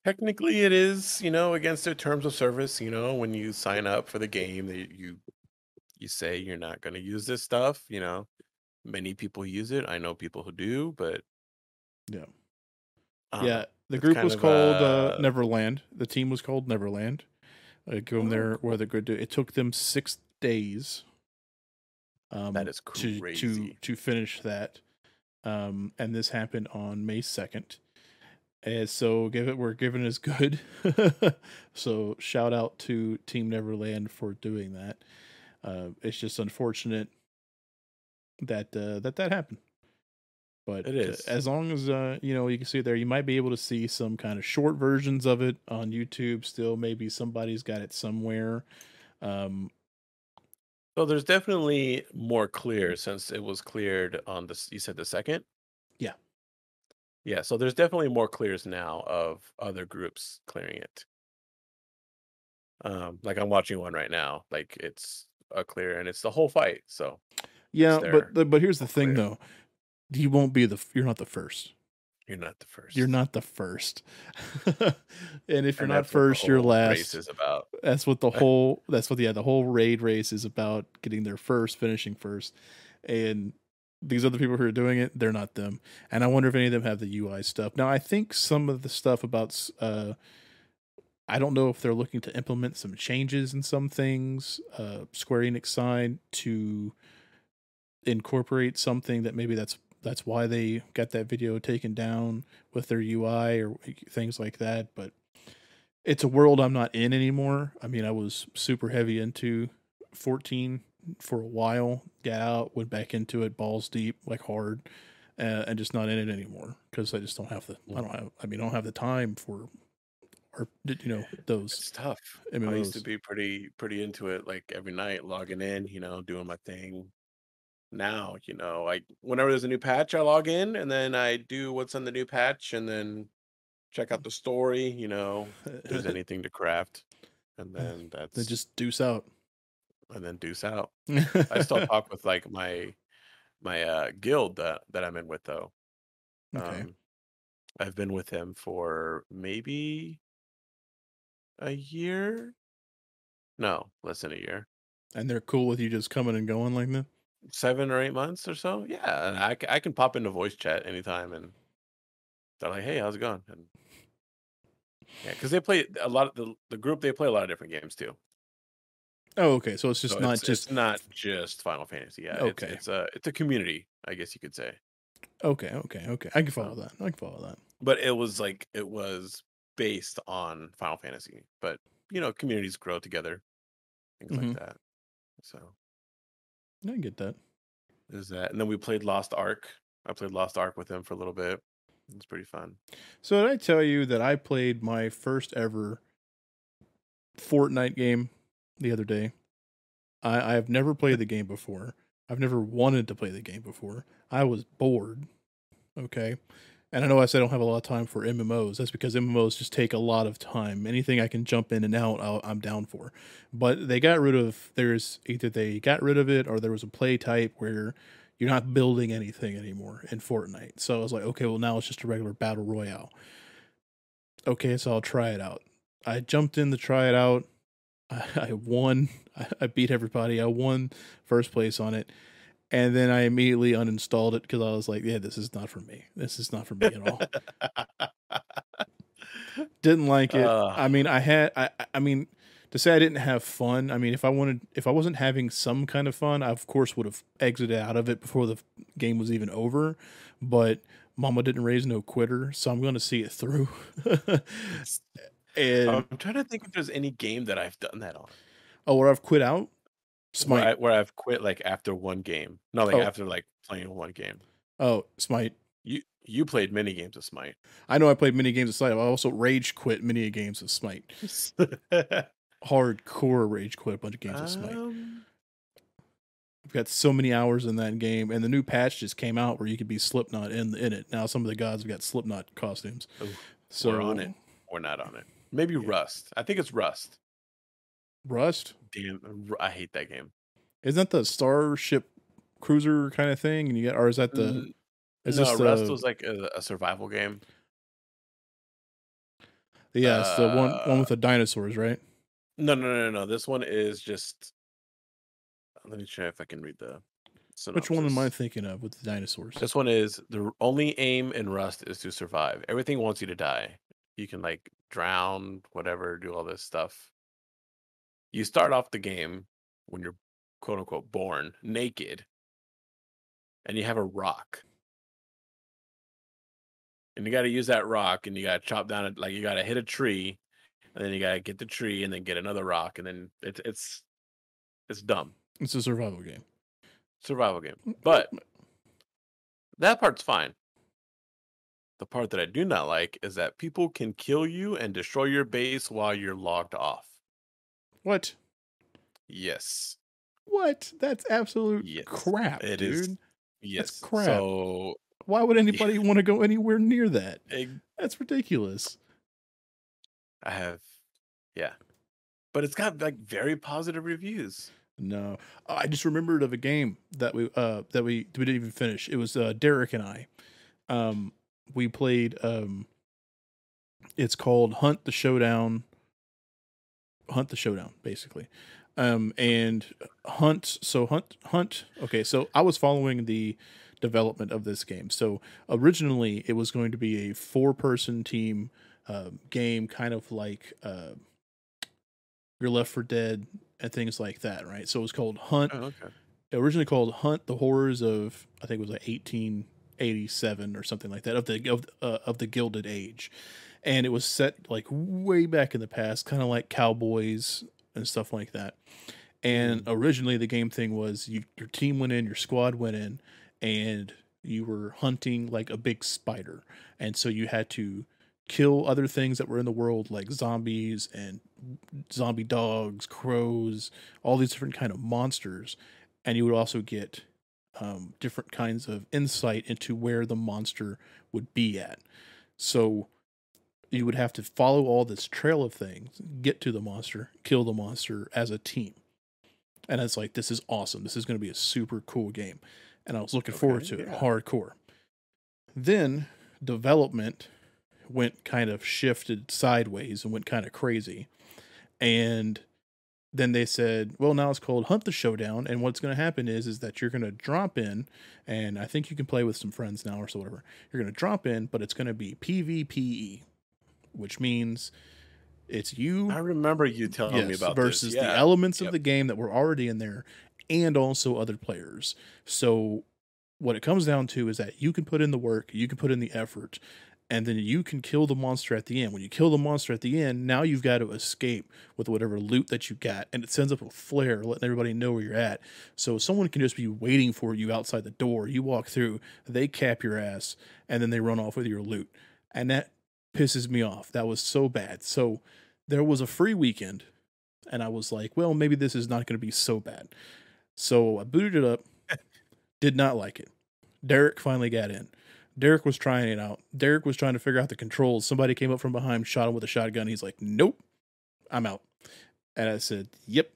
technically it is, you know, against their terms of service, you know, when you sign up for the game, that you you say you're not going to use this stuff, you know. many people use it. I know people who do, but Yeah. uh, yeah, the group was called uh, uh, Neverland. The team was called Neverland. I go Oh, there where they're good. To, it took them six days. Um, that is to to to finish that, um, and this happened on May second. And so give it we're giving it as good. <laughs> so shout out to Team Neverland for doing that. Uh, it's just unfortunate that uh, that that happened. But It uh, as long as uh, you know you can see there, you might be able to see some kind of short versions of it on YouTube. Still, maybe somebody's got it somewhere. Um, So there's definitely more clear since it was cleared on the You said the second. Yeah. So there's definitely more clears now of other groups clearing it. Um, like I'm watching one right now. Like it's a clear and it's the whole fight. So yeah, but the, but here's the thing Clear. though, you won't be the you're not the first. you're not the first. You're not the first. <laughs> and if you're And not that's what the first, you're last. Race is about. That's what the <laughs> whole that's what yeah, the whole raid race is about getting there first, finishing first. And these other people who are doing it, they're not them. And I wonder if any of them have the UI stuff. Now, I think some of the stuff about, uh, I don't know if they're looking to implement some changes in some things, uh Square Enix side to incorporate something that maybe that's that's why they got that video taken down with their UI or things like that, but it's a world I'm not in anymore. I mean, I was super heavy into 14 for a while, got out, went back into it balls deep, like hard, uh, and just not in it anymore because I just don't have the, I don't have, I mean, I don't have the time for, or you know, those It's tough. I used to MMOs. be pretty pretty into it, like every night, logging in, you know, doing my thing. Now, you know, like whenever there's a new patch, I log in and then I do what's on the new patch and then check out the story, you know, if there's <laughs> anything to craft. And <laughs> then that's then just deuce out. And then deuce out. I still <laughs> talk with like my my uh guild that that I'm in with though. okay. Um I've been with him for maybe a year. No, less than a year. and they're cool with you just coming and going like that. seven or eight months or so. Yeah, and I, I can pop into voice chat anytime, and they're like, "Hey, how's it going?" And yeah, because they play a lot of the the group. They play a lot of different games too. Oh, okay. So it's just So not it's, just it's not just Final Fantasy. Yeah, Okay. it's, it's a it's a community, I guess you could say. okay, okay, okay. I can follow Um, that. I can follow that. But it was like it was based on Final Fantasy. But you know, communities grow together, things Mhm. like that. So I get that. is that, and then we played Lost Ark. I played Lost Ark with him for a little bit. It was pretty fun. So did I tell you that I played my first ever Fortnite game the other day? I, I have never played the game before. I've never wanted to play the game before. I was bored. Okay. And I know I said I don't have a lot of time for MMOs. That's because MMOs just take a lot of time. Anything I can jump in and out, I'll, I'm down for. But they got rid of, there's either they got rid of it or there was a play type where you're not building anything anymore in Fortnite. So I was like, okay, well, now it's just a regular battle royale. Okay, so I'll try it out. I jumped in to try it out. I, I won. I, <laughs> I beat everybody. I won first place on it. And then I immediately uninstalled it because I was like, yeah, this is not for me. This is not for me at all. <laughs> Didn't like it. Ugh. I mean, I had, I, I- I mean, to say I didn't have fun. I mean, if I wanted, if I wasn't having some kind of fun, I of course would have exited out of it before the game was even over. But Mama didn't raise no quitter, so I'm going to see it through. <laughs> and I'm trying to think if there's any game that I've done that on. oh, where I've quit out, Where, Smite. I, where I've quit like after one game. Not like Oh. after like playing one game. oh, Smite. You you played many games of Smite. I know I played many games of Smite. I also rage quit many games of Smite. <laughs> Hardcore rage quit a bunch of games of Smite. Um, I've got so many hours in that game, and the new patch just came out where you could be Slipknot in in it. Now some of the gods have got Slipknot costumes. Ooh, so we're on it. We're not on it. Maybe Yeah. Rust. I think it's Rust. Rust Damn, I hate that game. isn't that the Starship Cruiser kind of thing? And you get, or is that the? Mm, Is no, this Rust the? was like a, a survival game. yeah, it's the one one uh, with the dinosaurs, right? No, no, no, no. This one is just. Let me try if I can read the Which one am I thinking of with the dinosaurs? This one is the only aim in Rust is to survive. Everything wants you to die. You can like drown, whatever, do all this stuff. You start off the game when you're quote unquote born naked, and you have a rock. And you got to use that rock, and you got to chop down it. Like you got to hit a tree, and then you got to get the tree, and then get another rock, and then it's it's it's dumb It's a survival game. survival game. But that part's fine. The part that I do not like is that people can kill you and destroy your base while you're logged off. What? Yes. What? That's absolute Yes, crap, it dude. is. Yes. crap. So Why would <laughs> anybody want to go anywhere near that? eh, That's ridiculous. I have, yeah, but it's got like very positive reviews. No, I just remembered of a game that we uh that we we didn't even finish. It was uh Derek and I. Um, we played um. It's called Hunt the Showdown. Hunt the Showdown, basically. Um, and Hunt. So Hunt Hunt. Okay, so I was following the development of this game. So originally, it was going to be a four-person team uh, game, kind of like uh, your Left for Dead and things like that, right? So it was called Hunt. Oh, okay. Originally called Hunt: The Horrors of I think it was like 1887 or something like that of the of, uh, of the Gilded Age, and it was set like way back in the past, kind of like cowboys and stuff like that. And originally, the game thing was you, your team went in, your squad went in, and you were hunting like a big spider, and so you had to kill other things that were in the world, like zombies and zombie dogs, crows, all these different kind of monsters, and you would also get um, different kinds of insight into where the monster would be at. So you would have to follow all this trail of things, get to the monster, kill the monster as a team. And it's like, this is awesome. This is going to be a super cool game. And I was looking forward to Okay, it hardcore. Then development went kind of shifted sideways and went kind of crazy. And then they said, well, now it's called Hunt the Showdown. And what's going to happen is, is that you're going to drop in, and I think you can play with some friends now or so whatever. You're going to drop in, but it's going to be PvPe, which means it's you I remember you telling me yes, about versus this. the Yeah. elements of the game that were already in there and also other players. So what it comes down to is that you can put in the work, you can put in the effort, and then you can kill the monster at the end. When you kill the monster at the end, now you've got to escape with whatever loot that you got, and it sends up a flare letting everybody know where you're at. So someone can just be waiting for you outside the door. You walk through, they cap your ass, and then they run off with your loot. And that pisses me off. That was so bad. So there was a free weekend, and I was like, well, maybe this is not going to be so bad. So I booted it up, <laughs> did not like it. Derek finally got in. Derek was trying it out. Derek was trying to figure out the controls. Somebody came up from behind, shot him with a shotgun. He's like, nope, I'm out. And I said, yep.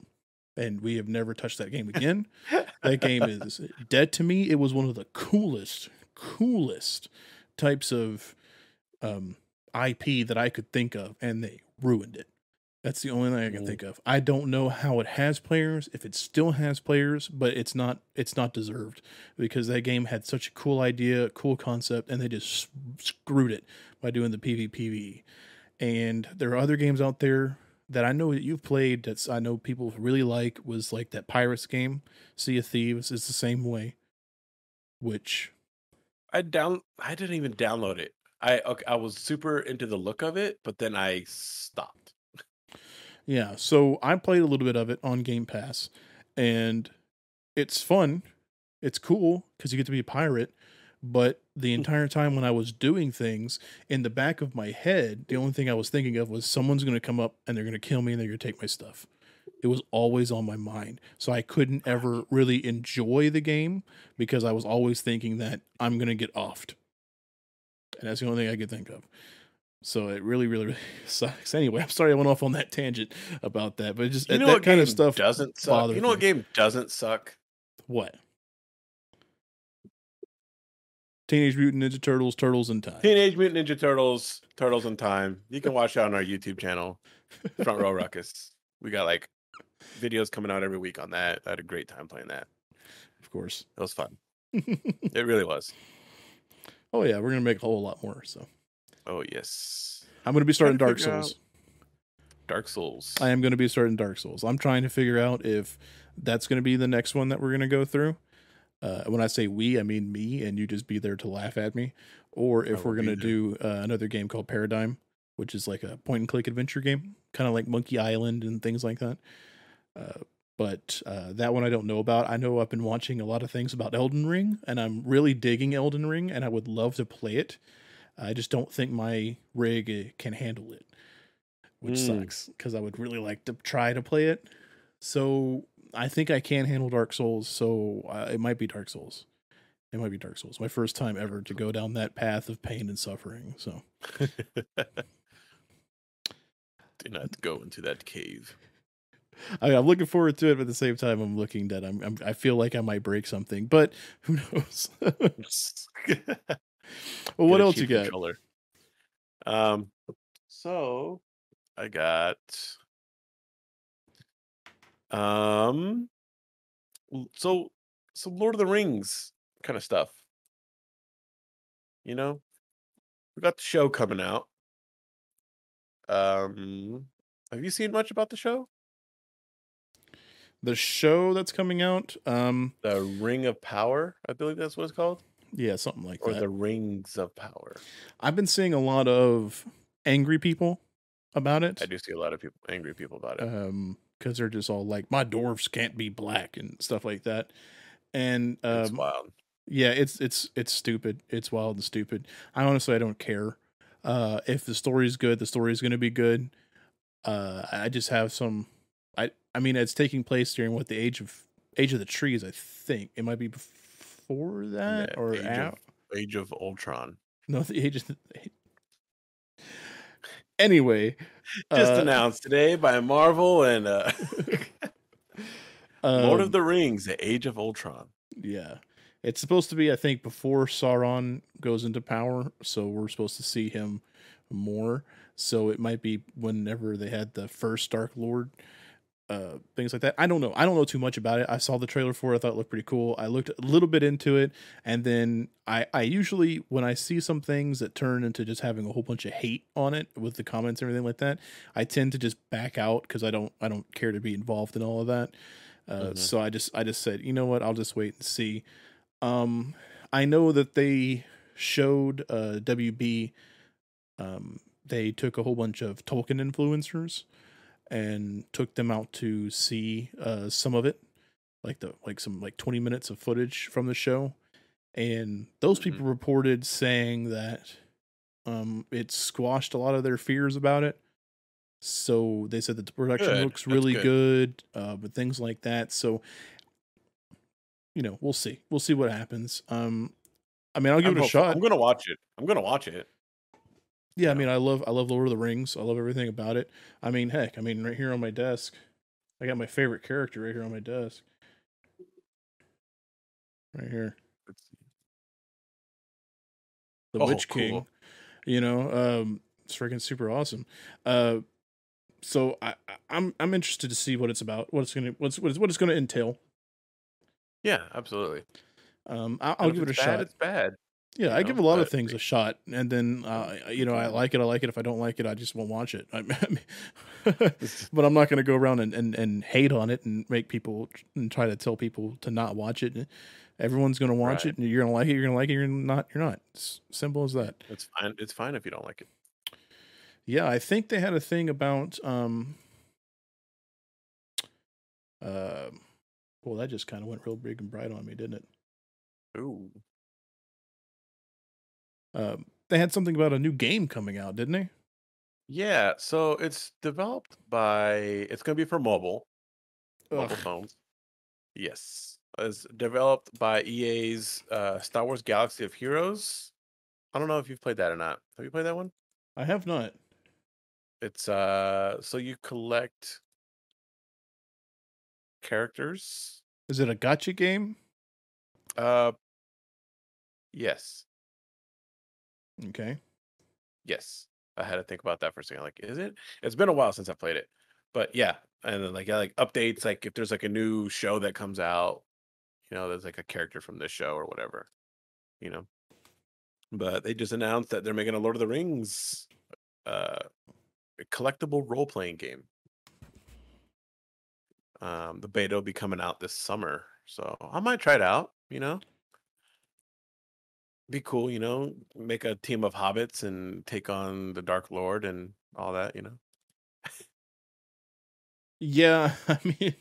And we have never touched that game again. <laughs> that game is dead to me. It was one of the coolest, coolest types of um, IP that I could think of, and they ruined it. That's the only thing I can Mm. think of. I don't know how it has players, if it still has players, but it's not it's not deserved because that game had such a cool idea, cool concept, and they just screwed it by doing the PvPvE. And there are other games out there that I know that you've played that I know people really like was like that Pirates game, Sea of Thieves is the same way. Which I down. I didn't even download it. I okay, I was super into the look of it, but then I stopped. Yeah, so I played a little bit of it on Game Pass, and it's fun. It's cool because you get to be a pirate. But the hmm. entire time when I was doing things in the back of my head, the only thing I was thinking of was someone's going to come up and they're going to kill me and they're going to take my stuff. It was always on my mind. So I couldn't ever really enjoy the game because I was always thinking that I'm going to get offed. And that's the only thing I could think of. So it really, really, really <laughs> sucks. Anyway, I'm sorry I went off on that tangent about that, but just You know that what kind of stuff. doesn't suck. You know what game doesn't suck? What? Teenage Mutant Ninja Turtles, Turtles in Time. Teenage Mutant Ninja Turtles, Turtles in Time. You can watch that on our YouTube channel, Front Row Ruckus. We got like videos coming out every week on that. I had a great time playing that. Of course. It was fun. <laughs> It really was. oh yeah, we're gonna make a whole lot more. So Oh yes. I'm gonna be starting Dark to figure Souls. Dark Souls. I am gonna be starting Dark Souls. I'm trying to figure out if that's gonna be the next one that we're gonna go through. Uh, when I say we, I mean me, and you just be there to laugh at me, or if we're gonna do uh, another game called Paradigm, which is like a point and click adventure game, kind of like Monkey Island and things like that. Uh, but uh, that one I don't know about. I know I've been watching a lot of things about Elden Ring, and I'm really digging Elden Ring, and I would love to play it. I just don't think my rig uh, can handle it, which Mm. sucks because I would really like to try to play it. So I think I can handle Dark Souls, so uh, it might be Dark Souls. It might be Dark Souls. My first time ever to go down that path of pain and suffering. So <laughs> Do not go into that cave. I I'm looking forward to it, but at the same time, I'm looking that I'm, I'm I feel like I might break something, but who knows? <laughs> <laughs> well, what else you got? controller. Um, so I got um, so some Lord of the Rings kind of stuff. You know, we got the show coming out. Um, have you seen much about the show? The show that's coming out, um, The Ring of Power, I believe that's what it's called, yeah, something like or that. Or the Rings of Power. I've been seeing a lot of angry people about it. I do see a lot of people, angry people about it. um because they're just all like my dwarves can't be black and stuff like that and it's um wild. yeah it's it's it's stupid it's wild and stupid i honestly i don't care uh if the story's good the story's going to be good uh i just have some i i mean it's taking place during what the age of age of the trees i think it might be before that Yeah, or Age of, Age of Ultron. no the age of the <laughs> anyway Just uh, announced today by Marvel and uh, <laughs> <laughs> Lord um, of the Rings: The Age of Ultron. Yeah. It's supposed to be, I think, before Sauron goes into power. So we're supposed to see him more. So it might be whenever they had the first Dark Lord, uh, things like that. I don't know. I don't know too much about it. I saw the trailer for it. I thought it looked pretty cool. I looked a little bit into it. And then I, I usually, when I see some things that turn into just having a whole bunch of hate on it with the comments and everything like that, I tend to just back out because I don't, I don't care to be involved in all of that. Uh, Mhm. So I just I just said, you know what, I'll just wait and see. Um, I know that they showed uh, WB. Um, they took a whole bunch of Tolkien influencers and took them out to see uh, some of it, like the like some like twenty minutes of footage from the show, and those people reported saying that um, it squashed a lot of their fears about it. So they said that the production Good. looks That's really good. good, uh, but things like that. So, you know, we'll see. We'll see what happens. Um, I mean, I'll give I'm it a hopeful. shot. I'm gonna watch it. I'm gonna watch it. Yeah, I mean, I love I love Lord of the Rings. I love everything about it. I mean, heck, I mean, right here on my desk, I got my favorite character right here on my desk. Right here, Let's see. the Oh, Witch King. You know, um, it's freaking super awesome. Uh, so I, I'm I'm interested to see what it's about. What it's gonna what's what it's, what it's gonna entail. Yeah, absolutely. Um, I, And I'll give it a bad, shot. It's bad. Yeah, I know, give a lot of things a shot, and then uh, you know I like it. I like it. If I don't like it, I just won't watch it. <laughs> I mean, <laughs> but I'm not going to go around and, and, and hate on it and make people and try to tell people to not watch it. Everyone's going to watch Right. it, and you're going to like it. You're going to like it. You're not. You're not. It's simple as that. It's fine. It's fine if you don't like it. Yeah, I think they had a thing about um. Uh, well, that just kind of went real big and bright on me, didn't it? Ooh. Um, they had something about a new game coming out, didn't they? Yeah. So it's developed by. It's gonna be for mobile. mobile phones. Yes, it's developed by EA's uh, Star Wars Galaxy of Heroes. I don't know if you've played that or not. Have you played that one? I have not. It's uh, so you collect characters. Is it a gacha game? Uh, yes, Okay. yes. I had to think about that for a second. Like, is it? It's been a while since I played it, but yeah. And then like yeah, like updates, like if there's like a new show that comes out, you know, there's like a character from this show or whatever, you know. But they just announced that they're making a Lord of the Rings uh collectible role playing game. Um, the beta will be coming out this summer, so I might try it out. You know, be cool. You know, make a team of hobbits and take on the Dark Lord and all that. You know. Yeah, <laughs> I mean,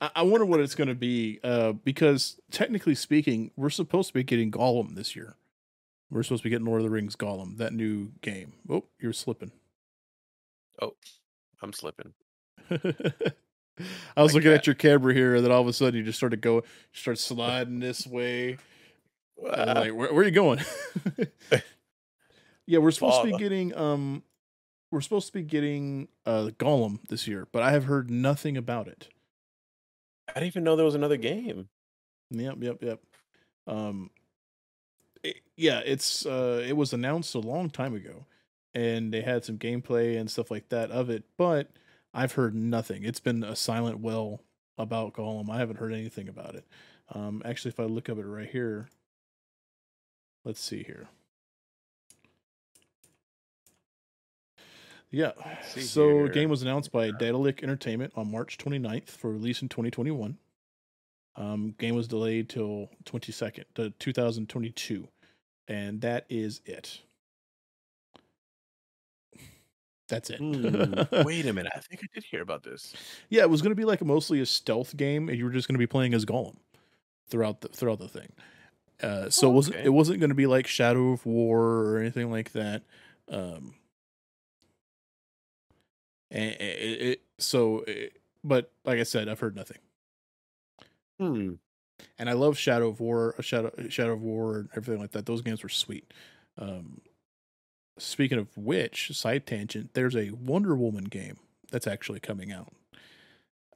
I wonder what it's going to be uh, because technically speaking, we're supposed to be getting Gollum this year. We're supposed to be getting Lord of the Rings Gollum, that new game. Oh, you're slipping. Oh, I'm slipping. <laughs> I was like looking at your camera here, and then all of a sudden you just started going, start sliding this way. Like, where, where, are you going? <laughs> <laughs> yeah, we're supposed to be getting um, we're supposed to be getting uh Gollum this year, but I have heard nothing about it. I didn't even know there was another game. Yep, yep, yep. Um, it, yeah, it's uh, it was announced a long time ago, and they had some gameplay and stuff like that of it, but I've heard nothing. It's been a silent well about Gollum. I haven't heard anything about it. Um, actually, if I look up it right here, let's see here. Yeah. So here. game was announced by Daedalic Entertainment on March 29th for release in 2021. Um, game was delayed till 22nd to 2022, and that is it. That's it. mm, <laughs> wait a minute. I think I did hear about this. Yeah, it was going to be like mostly a stealth game, and you were just going to be playing as Gollum throughout the throughout the thing. Uh, so oh, okay. it wasn't it wasn't going to be like Shadow of War or anything like that. Um, and it, it so, it, but like I said, I've heard nothing. Hmm. And I love Shadow of War, Shadow Shadow of War, and everything like that. Those games were sweet. Um, speaking of which, side tangent, there's a Wonder Woman game that's actually coming out.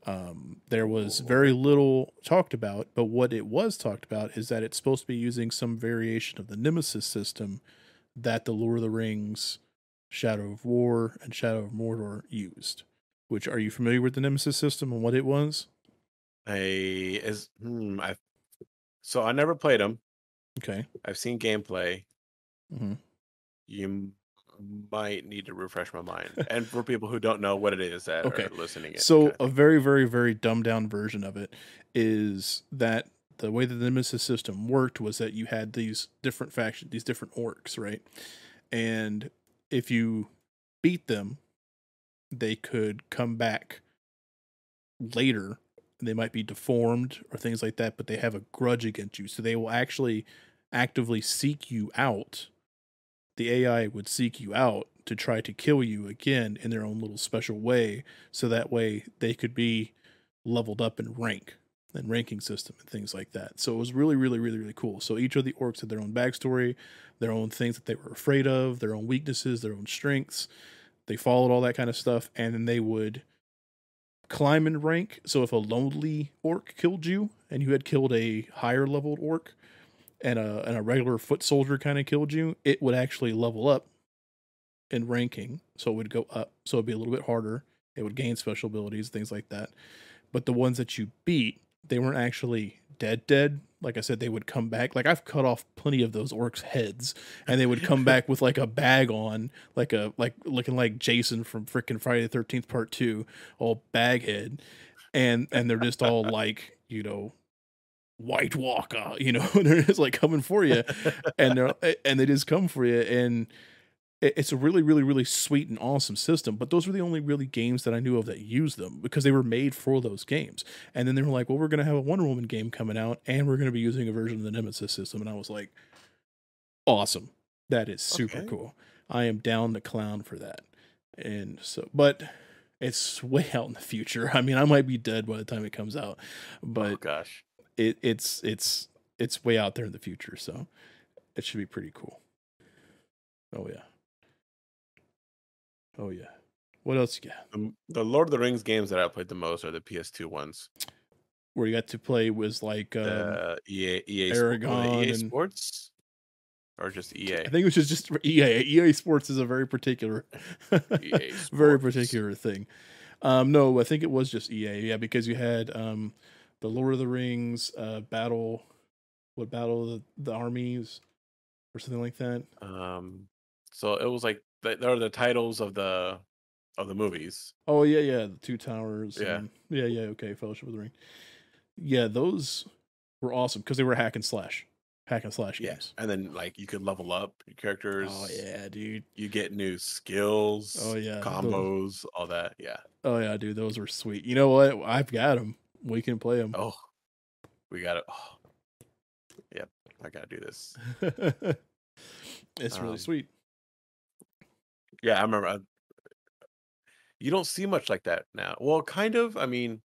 Um, there was very little talked about, but what it was talked about is that it's supposed to be using some variation of the Nemesis system that the Lord of the Rings, Shadow of War, and Shadow of Mordor used. Which are you familiar with the Nemesis system and what it was? I is hmm, I so I never played them. Okay, I've seen gameplay. Mm-hmm you might need to refresh my mind. and for people who don't know what it is that okay. are listening, in, so a very, very, very dumbed down version of it is that the way that the Nemesis system worked was that you had these different factions, these different orcs, right? And if you beat them, they could come back later. They might be deformed or things like that, but they have a grudge against you. So they will actually actively seek you out the AI would seek you out to try to kill you again in their own little special way, so that way they could be leveled up in rank and ranking system and things like that. So it was really, really, really, really cool. So each of the orcs had their own backstory, their own things that they were afraid of, their own weaknesses, their own strengths. They followed all that kind of stuff, and then they would climb in rank. So if a lonely orc killed you and you had killed a higher leveled orc, and a and a regular foot soldier kind of killed you, it would actually level up in ranking. So it would go up. So it'd be a little bit harder. It would gain special abilities, things like that. But the ones that you beat, they weren't actually dead dead. Like I said, they would come back. Like I've cut off plenty of those orcs' heads, and they would come <laughs> back with like a bag on, like a like looking like Jason from freaking Friday the Thirteenth Part Two, all baghead, and and they're just all like you know White Walker, you know, <laughs> they're just like coming for you, <laughs> and they're eh, and they just come for you, and it's a really, really, really sweet and awesome system. But those were the only really games that I knew of that used them because they were made for those games. And then they were like, "Well, we're going to have a Wonder Woman game coming out, and we're going to be using a version of the Nemesis system." And I was like, "Awesome! That is super okay. cool. I am down the clown for that." And so, but it's way out in the future. I mean, I might be dead by the time it comes out. Oh, but oh, gosh, it, it's it's it's way out there in the future, so it should be pretty cool. Oh yeah. Oh yeah. What else you got? The, the Lord of the Rings games that I played the most are the PS2 ones. Where you got to play was like um, uh, EA, EA, Aragorn EA and, Sports, or just EA. I think it was just, just EA. EA Sports is a very particular, <laughs> very particular thing. Um, no, I think it was just EA. Yeah, because you had um, the Lord of the Rings uh, battle, what battle of the, the armies, or something like that. Um, so it was like th- there are the titles of the of the movies. Oh yeah, yeah, the Two Towers. Yeah. and- yeah, yeah. Okay, Fellowship of the Ring. Yeah, those were awesome because they were hack and slash, hack and slash Yeah, games. and then like you could level up your characters. Oh yeah, dude. you get new skills. Oh, yeah, those- combos, all that. Yeah. Oh yeah, dude. Those were sweet. You know what? I've got them. We can play them. Oh, we got it. Oh. Yep, I gotta do this. <laughs> it's really Um, sweet. Yeah, I remember. I, you don't see much like that now. Well, kind of. I mean,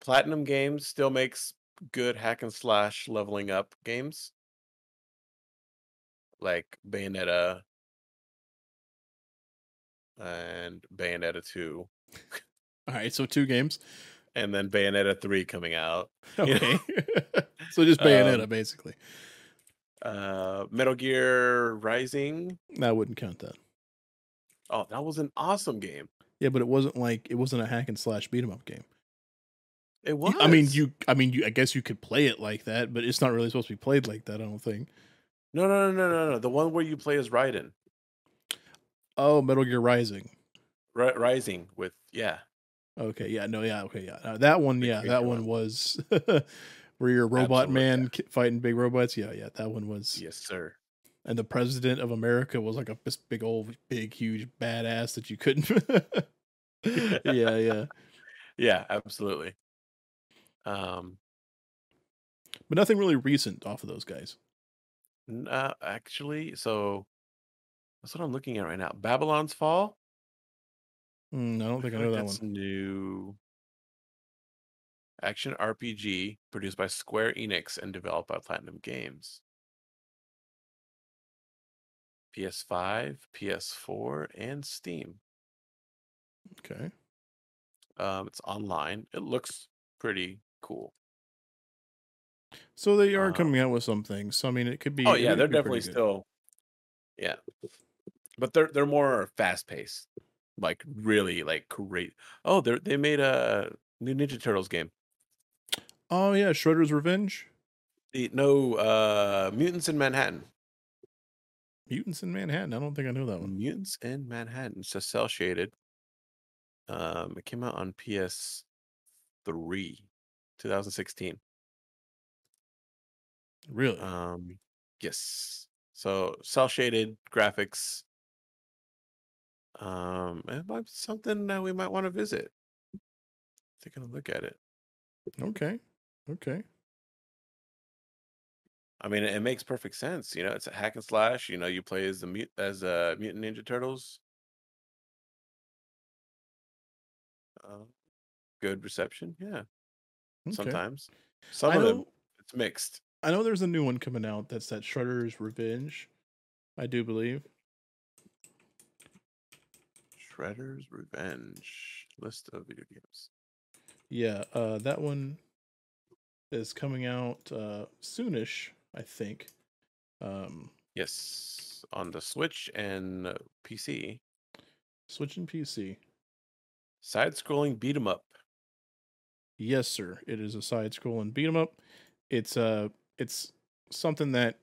Platinum Games still makes good hack and slash leveling up games, like Bayonetta and Bayonetta two, All right, so two games. And then Bayonetta three coming out. <laughs> Okay. <laughs> so just Bayonetta, Um, basically. Uh, Metal Gear Rising. I wouldn't count that. Oh, that was an awesome game. Yeah, but it wasn't like it wasn't a hack and slash beat 'em up game. It was. I mean, you. I mean, you. I guess you could play it like that, but it's not really supposed to be played like that. I don't think. No, no, no, no, no, no. The one where you play as Raiden. Oh, Metal Gear Rising. Ri- Rising with yeah. Okay, yeah, no, yeah, okay, yeah. Uh, that one, yeah, that one was <laughs> where you're a robot Absolutely, man yeah. fighting big robots. Yeah, yeah, that one was. Yes, sir. And the president of America was like a this big old, big, huge badass that you couldn't. <laughs> <laughs> yeah, yeah, Yeah, absolutely. Um, but nothing really recent off of those guys. uh, actually, so that's what I'm looking at right now. Babylon's Fall. Mm, I don't think I feel know that one. new. Action RPG produced by Square Enix and developed by Platinum Games. PS5, PS4, and Steam. Okay, Um, it's online. It looks pretty cool. so they are Um, coming out with some things. So I mean, it could be. Oh yeah, they're definitely still, yeah, but they're they're more fast paced, like really like great. Oh, they they made a new Ninja Turtles game. Oh yeah, Shredder's Revenge, The- No, uh, Mutants in Manhattan. Mutants in Manhattan. I don't think I know that one. Mutants in Manhattan. It's cell shaded. Um, it came out on PS three, 2016. Really? Um, yes. So cell shaded graphics. Um, it might be something that we might want to visit. Taking a look at it. okay, okay. I mean, it, it makes perfect sense. You know, it's a hack and slash. You know, you play as the mut as uh, mutant ninja turtles. Uh, good reception, yeah. Okay. Sometimes, some I of them it's mixed. I know there's a new one coming out that's that Shredder's Revenge. I do believe. Shredder's Revenge list of video games. Yeah, uh that one is coming out uh soonish, I think. Um Yes, on the Switch and uh, PC. Switch and PC. Side-scrolling beat 'em up. Yes, sir. It is a side scrolling beat 'em up. It's uh it's something that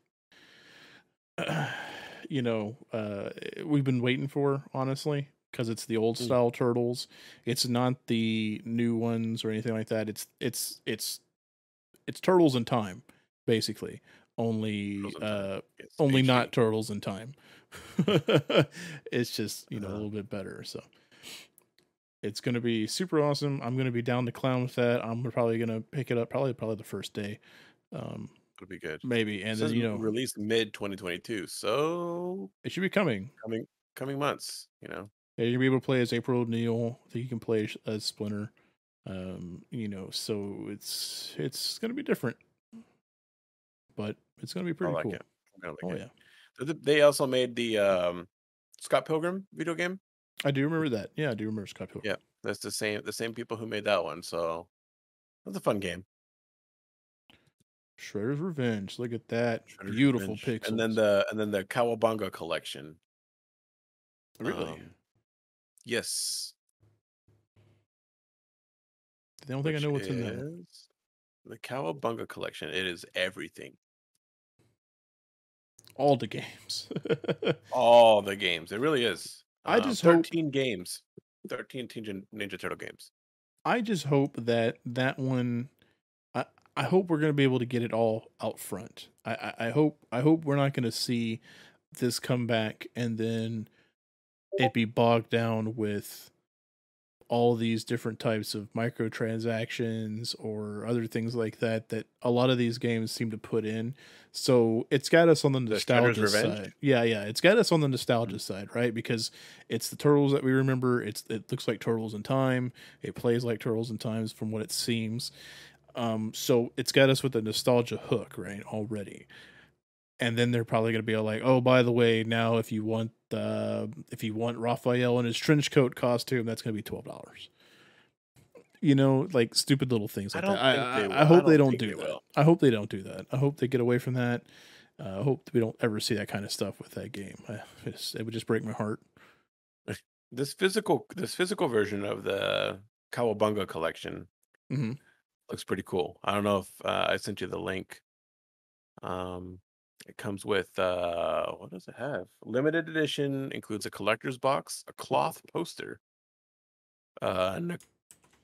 <sighs> you know, uh we've been waiting for, honestly, because it's the old Mm. style turtles. It's not the new ones or anything like that. It's it's it's it's turtles in time, basically. Only Turtles in Time. uh Yes, only HD. not turtles in time. <laughs> it's just, you know, a Uh-huh. little bit better. So it's gonna be super awesome. I'm gonna be down to clown with that. I'm probably gonna pick it up probably probably the first day. Um It'll be good. maybe. And then you know released mid 2022. So it should be coming. coming coming months, you know. Yeah, you'll be able to play as April O'Neil. I think you can play as- Splinter. Um, you know, so it's it's gonna be different. But it's gonna be pretty like cool. like Oh it. yeah. They also made the um, Scott Pilgrim video game. I do remember that. Yeah, I do remember Scott Pilgrim. Yeah, that's the same the same people who made that one. So that's a fun game. Shredder's Revenge. Look at that. Shredder's Beautiful Revenge. pixels. And then the and then the Cowabunga collection. Really? Um, yes. I don't think I know what's in there. The Cowabunga collection. It is everything. All the games. <laughs> All the games. It really is. I Um, just hope- 13 games. 13 Ninja, Ninja Turtle games. I just hope that that one. I I hope we're gonna be able to get it all out front. I I, I hope I hope we're not gonna see this come back and then it be bogged down with all these different types of microtransactions or other things like that that a lot of these games seem to put in. So it's got us on the The nostalgia Revenge? side. Yeah, yeah, it's got us on the nostalgia side, right? Because it's the turtles that we remember. It's it looks like Turtles in Time. It plays like Turtles in Times from what it seems. Um, so it's got us with the nostalgia hook, right? Already. And then they're probably going to be like, "Oh, by the way, now if you want uh, if you want Raphael in his trench coat costume, that's going to be twelve dollars." You know, like stupid little things I like don't that. I, I, I hope I they don't do they that. will. I hope they don't do that. I hope they get away from that. Uh, I hope we don't ever see that kind of stuff with that game. I, it's, it would just break my heart. <laughs> This physical this physical version of the Cowabunga collection hmm looks pretty cool. I don't know if uh, I sent you the link. Um, it comes with uh, what does it have? Limited edition includes a collector's box, a cloth poster, uh, an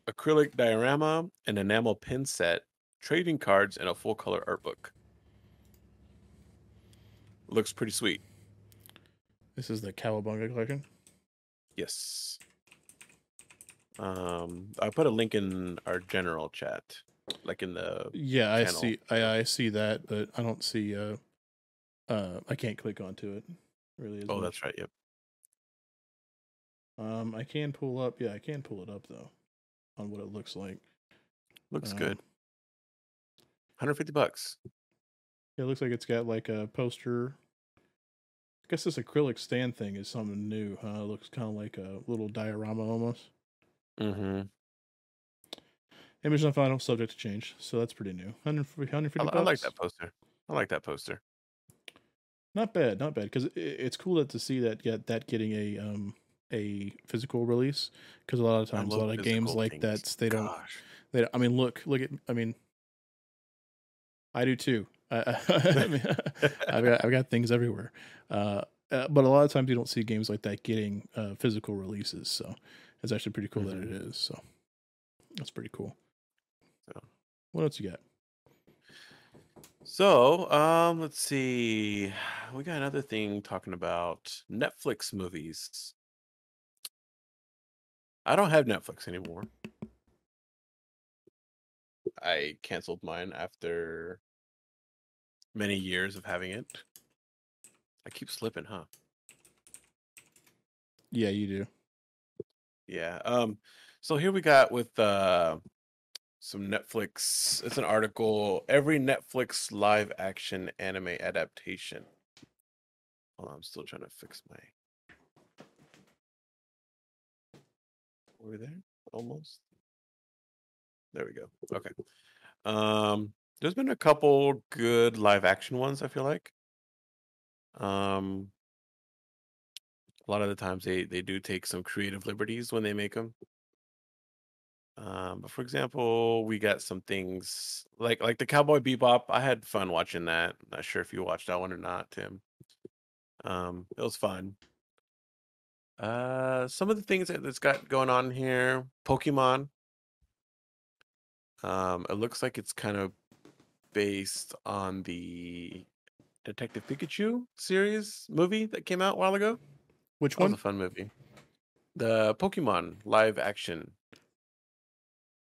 acrylic diorama, an enamel pin set, trading cards, and a full color art book. Looks pretty sweet. This is the Cowabunga collection. Yes. Um, I put a link in our general chat, like in the Yeah, I see. I, I see that, but I don't see. Uh, uh, I can't click onto it. Really? Oh, much. that's right. Yep. Um, I can pull up. Yeah, I can pull it up though, on what it looks like. Looks Um, good. 150 bucks. It looks like it's got like a poster. I guess this acrylic stand thing is something new. Huh? It looks kind of like a little diorama almost. Mm-hmm. Image not final, subject to change. So that's pretty new. 150, I, 150 li- I like that poster. I like that poster. Not bad, not bad. Because it, it's cool that to see that get that getting a um a physical release. Because a lot of times, a lot of games physical like things. that, they don't. Gosh. They, don't- I mean, look, look at. I mean, I do too. I, <laughs> I mean, I've got I've got things everywhere. Uh, uh, but a lot of times you don't see games like that getting uh, physical releases. So it's actually pretty cool that it is. So that's pretty cool. So. What else you got? So, um, let's see. We got another thing talking about Netflix movies. I don't have Netflix anymore. I canceled mine after many years of having it. I keep slipping, huh? Yeah, you do. Yeah. Um so here we got with uh some Netflix it's an article every Netflix live action anime adaptation. Hold on, I'm still trying to fix my We're there? Almost. There we go. Okay. Um there's been a couple good live action ones, I feel like. Um a lot of the times they they do take some creative liberties when they make them. Um, but for example, we got some things like like the Cowboy Bebop. I had fun watching that. Not sure if you watched that one or not, Tim. Um, it was fun. Uh, some of the things that it's got going on here, Pokemon. Um, it looks like it's kind of based on the Detective Pikachu series movie that came out a while ago. Which That was one? a fun movie. The Pokemon live action.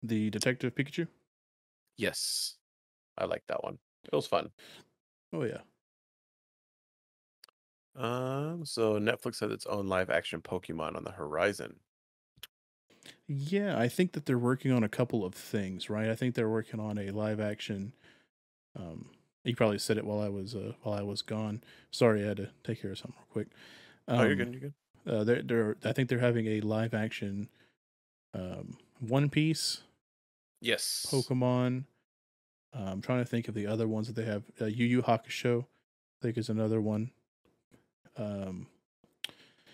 The Detective Pikachu. Yes. I like that one. It was fun. Oh yeah. Um, so Netflix has its own live action Pokemon on the horizon. Yeah, I think that they're working on a couple of things, right? I think they're working on a live action. Um, you probably said it while I was uh, while I was gone. Sorry, I had to take care of something real quick. Um, oh, you're good. You're good. Uh, they're they're I think they're having a live action, um, One Piece, Yes. Pokemon. Uh, I'm trying to think of the other ones that they have. Uh, Yu Yu Hakusho, I think is another one. Um,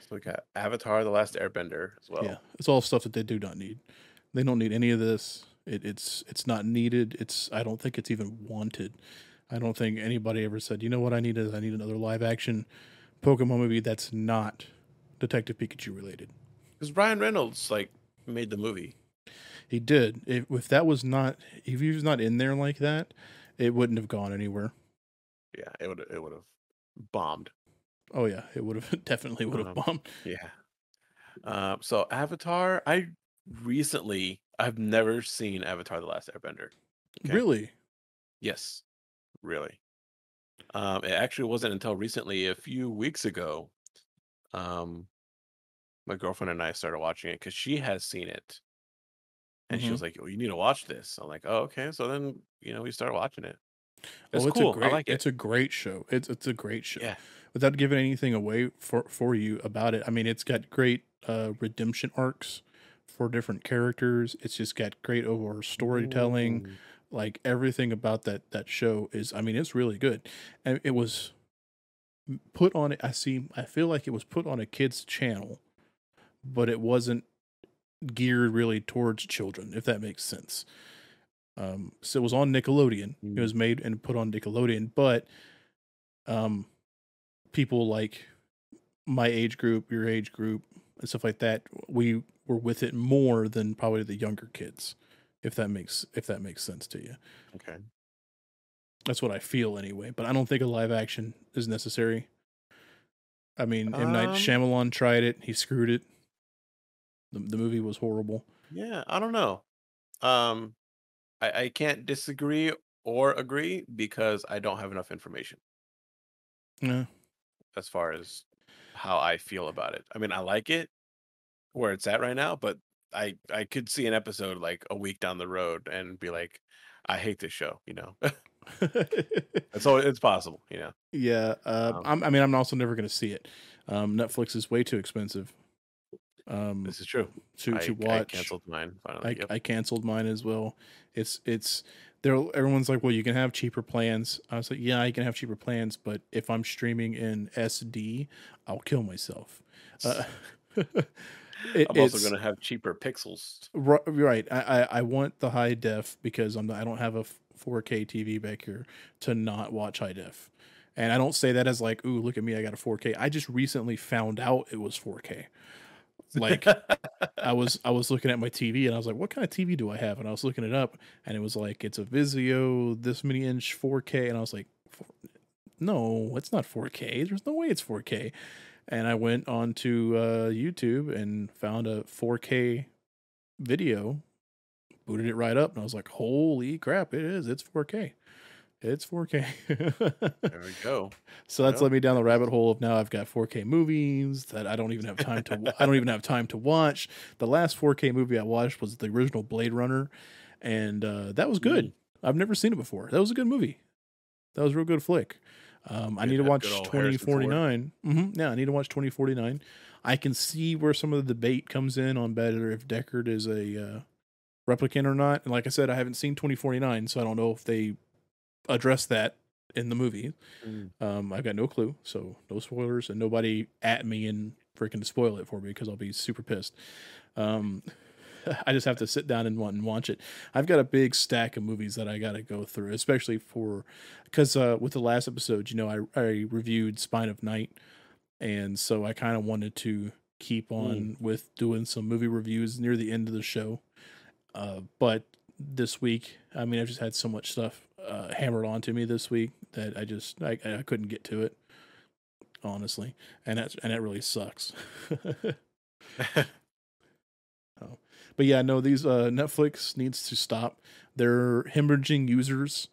So we got Avatar: The Last Airbender as well. Yeah, it's all stuff that they do not need. They don't need any of this. It, it's it's not needed. It's I don't think it's even wanted. I don't think anybody ever said, you know what I need is I need another live action Pokemon movie that's not Detective Pikachu related. Because Ryan Reynolds like made the movie. He did. If, if that was not, if he was not in there like that, it wouldn't have gone anywhere. Yeah, it would it would have bombed. Oh yeah, it would have <laughs> definitely would have Um, bombed. Yeah. Um, so Avatar, I recently I've never seen Avatar: The Last Airbender. okay. Really? Yes, really. Um, it actually wasn't until recently, a few weeks ago, um, my girlfriend and I started watching it because she has seen it, and she Mhm. was like, "Oh, you need to watch this." I'm like, "Oh, okay." So then, you know, we started watching it. It's oh, it's cool. a great. I like it. It's a great show. It's it's a great show. Yeah. Without giving anything away for for you about it, I mean, it's got great uh, redemption arcs for different characters. It's just got great overall storytelling. Ooh. like everything about that that show is i mean it's really good and it was put on i see i feel like it was put on a kids channel but it wasn't geared really towards children if that makes sense um so it was on nickelodeon Mm. it was made and put on nickelodeon but um people like my age group your age group and stuff like that we were with it more than probably the younger kids if that makes if that makes sense to you Okay. that's what I feel anyway. But I don't think a live action is necessary. I mean, M Night Um, Shyamalan tried it; he screwed it. The the movie was horrible. Yeah, I don't know. Um, I, I can't disagree or agree because I don't have enough information Yeah, as far as how I feel about it. I mean, I like it where it's at right now, but I I could see an episode like a week down the road and be like, I hate this show. You know, <laughs> it's always it's possible. You know, <laughs> yeah. Uh, Um, I'm, I mean, I'm also never going to see it. Um, Netflix is way too expensive. Um, this is true. to I, to I watch. canceled mine I. Yep. I canceled mine as well. It's it's there. Everyone's like, well, you can have cheaper plans. I was like, yeah, I can have cheaper plans, but if I'm streaming in SD, I'll kill myself. Uh, <laughs> <laughs> it- I'm also going to have cheaper pixels. Right. I, I, I want the high def because I'm I don't have a 4K TV back here to not watch high def. And I don't say that as like, ooh, look at me, I got a 4K. I just recently found out it was 4K. Like <laughs> I was I was looking at my TV and I was like, what kind of TV do I have? And I was looking it up and it was like it's a Vizio this many inch 4K and I was like, no, it's not 4K. There's no way it's 4K. And I went on to uh, YouTube and found a 4K video, booted it right up, and I was like, "Holy crap! It is. It's 4K. It's 4K." there we go. <laughs> so that's led me down the rabbit hole of now I've got 4K movies that I don't even have time to. I don't even have time to watch. The last 4K movie I watched was the original Blade Runner, and uh, that was good. I've never seen it before. That was a good movie. That was a real good flick. Um, I need to watch good old Harrison Ford. 2049. hmm Yeah, I need to watch 2049. I can see where some of the debate comes in on better if Deckard is a uh, replicant or not. And like I said, I haven't seen 2049, so I don't know if they address that in the movie. Mm. Um, I've got no clue, so no spoilers, and nobody at me and freaking spoil it for me because I'll be super pissed. Um, <laughs> I just have to sit down and want and watch it. I've got a big stack of movies that I got to go through, especially for because uh, with the last episode, you know, I I reviewed Spine of Night, and so I kind of wanted to keep on with doing some movie reviews near the end of the show. Uh, but this week, I mean, I've just had so much stuff uh, hammered onto me this week that I just I, I couldn't get to it, honestly, and that's and that really sucks. <laughs> <laughs> oh. But yeah, no, these uh, Netflix needs to stop. They're hemorrhaging users.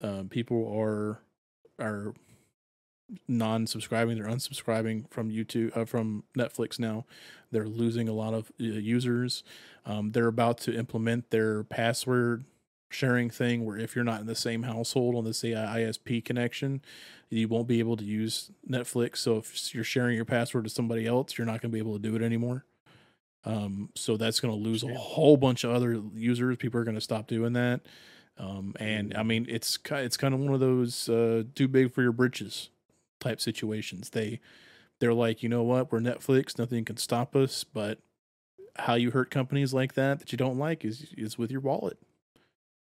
Um, people are are non-subscribing. They're unsubscribing from YouTube uh, from Netflix now. They're losing a lot of uh, users. Um, they're about to implement their password sharing thing, where if you're not in the same household on the say ISP connection, you won't be able to use Netflix. So if you're sharing your password to somebody else, you're not going to be able to do it anymore. Um, so that's going to lose a whole bunch of other users. People are going to stop doing that. Um, and I mean, it's it's kind of one of those uh, too big for your britches type situations. They they're like, you know what, we're Netflix, nothing can stop us. But how you hurt companies like that that you don't like is is with your wallet.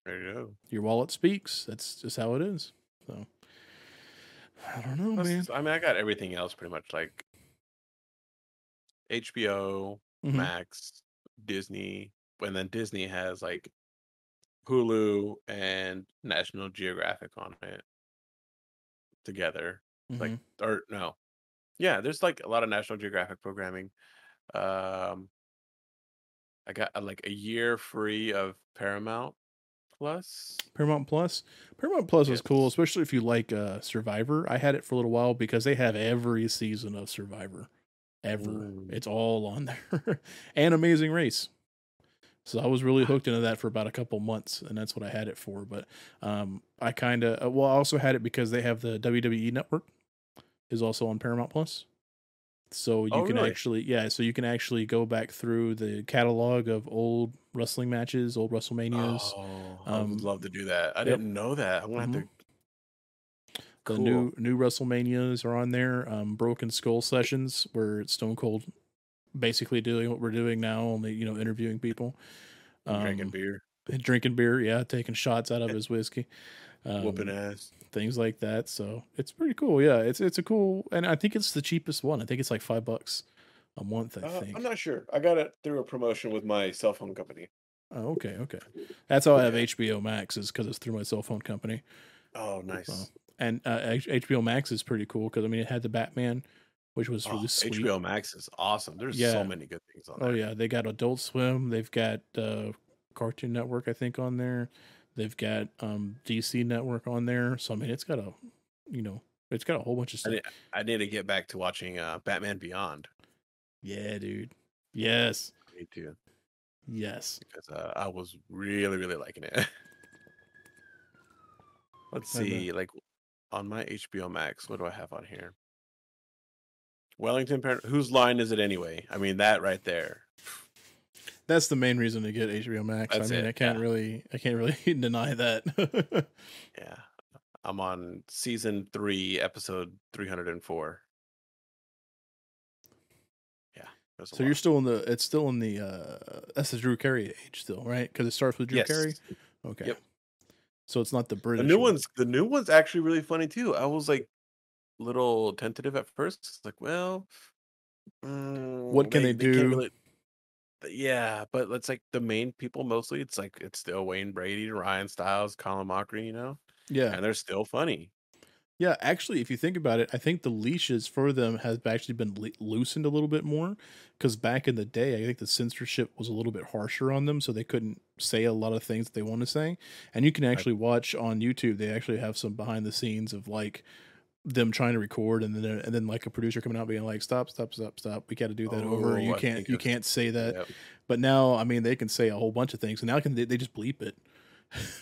There you go. Your wallet speaks. That's just how it is. So I don't know, man. I mean, I got everything else pretty much like HBO, Mhm. Max, Disney, and then Disney has like Hulu and National Geographic on it together. Like, Mhm. or no, yeah, there's like a lot of National Geographic programming. Um, I got uh, like a year free of Paramount Plus. Paramount Plus. Paramount Plus is cool, especially if you like uh, Survivor. I had it for a little while because they have every season of Survivor, ever. Ooh. It's all on there, <laughs> and Amazing Race. So I was really hooked into that for about a couple months, and that's what I had it for. But um, I kind of well, I also had it because they have the WWE Network is also on Paramount Plus. So you Oh, can really? actually, yeah, so you can actually go back through the catalog of old wrestling matches, old WrestleManias. Oh, I Um, would love to do that. I yep. didn't know that. I'm gonna have to. The Cool. new new WrestleManias are on there. Um, Broken Skull sessions where Stone Cold basically doing what we're doing now, only you know interviewing people, I'm drinking um, beer, drinking beer, yeah, taking shots out of his whiskey, um, whooping ass. Things like that. So it's pretty cool. Yeah, it's it's a cool, and I think it's the cheapest one. I think it's like five bucks a month. I Uh, think. I'm not sure. I got it through a promotion with my cell phone company. Oh, okay, okay. That's how I have HBO Max is because it's through my cell phone company. Oh, nice. So, and uh, HBO Max is pretty cool because I mean it had the Batman, which was Oh, really sweet. HBO Max is awesome. There's Yeah. so many good things on there. Oh there. yeah, they got Adult Swim. They've got uh, Cartoon Network, I think, on there. They've got um, DC Network on there. So I mean, it's got a, you know, it's got a whole bunch of I stuff. need, I need to get back to watching uh, Batman Beyond. Yeah, dude. Yes, Me too, yes. because uh, I was really, really liking it. <laughs> Let's see, like on my HBO Max, what do I have on here? Wellington, whose line is it anyway? I mean, that right there. That's the main reason to get HBO Max. That's I mean, it, I can't yeah. really, I can't really <laughs> deny that. <laughs> Yeah, I'm on season three, episode 304. Yeah, so you're still in the, it's still in the, uh that's the Drew Carey age still, right? Because it starts with Drew yes. Carey. Okay. Yep. So it's not the The British. new one. one's the new one's actually really funny too. I was like little tentative at first. It's like, well, What mm, can they can't do? really- yeah, but it's like the main people mostly. It's like it's still Wayne Brady, Ryan Stiles, Colin Mochrie, you know, Yeah. and they're still funny. Yeah, actually, if you think about it, I think the leashes for them has actually been le- loosened a little bit more because back in the day, I think the censorship was a little bit harsher on them, so they couldn't say a lot of things that they want to say. And you can actually watch on YouTube; they actually have some behind the scenes of like them trying to record, and then and then like a producer coming out being like, "Stop, stop, stop, stop! We got to do that over. Oh, You I can't, you can't say that." Yep. But now, I mean, they can say a whole bunch of things, and now can they, they just bleep it. <laughs>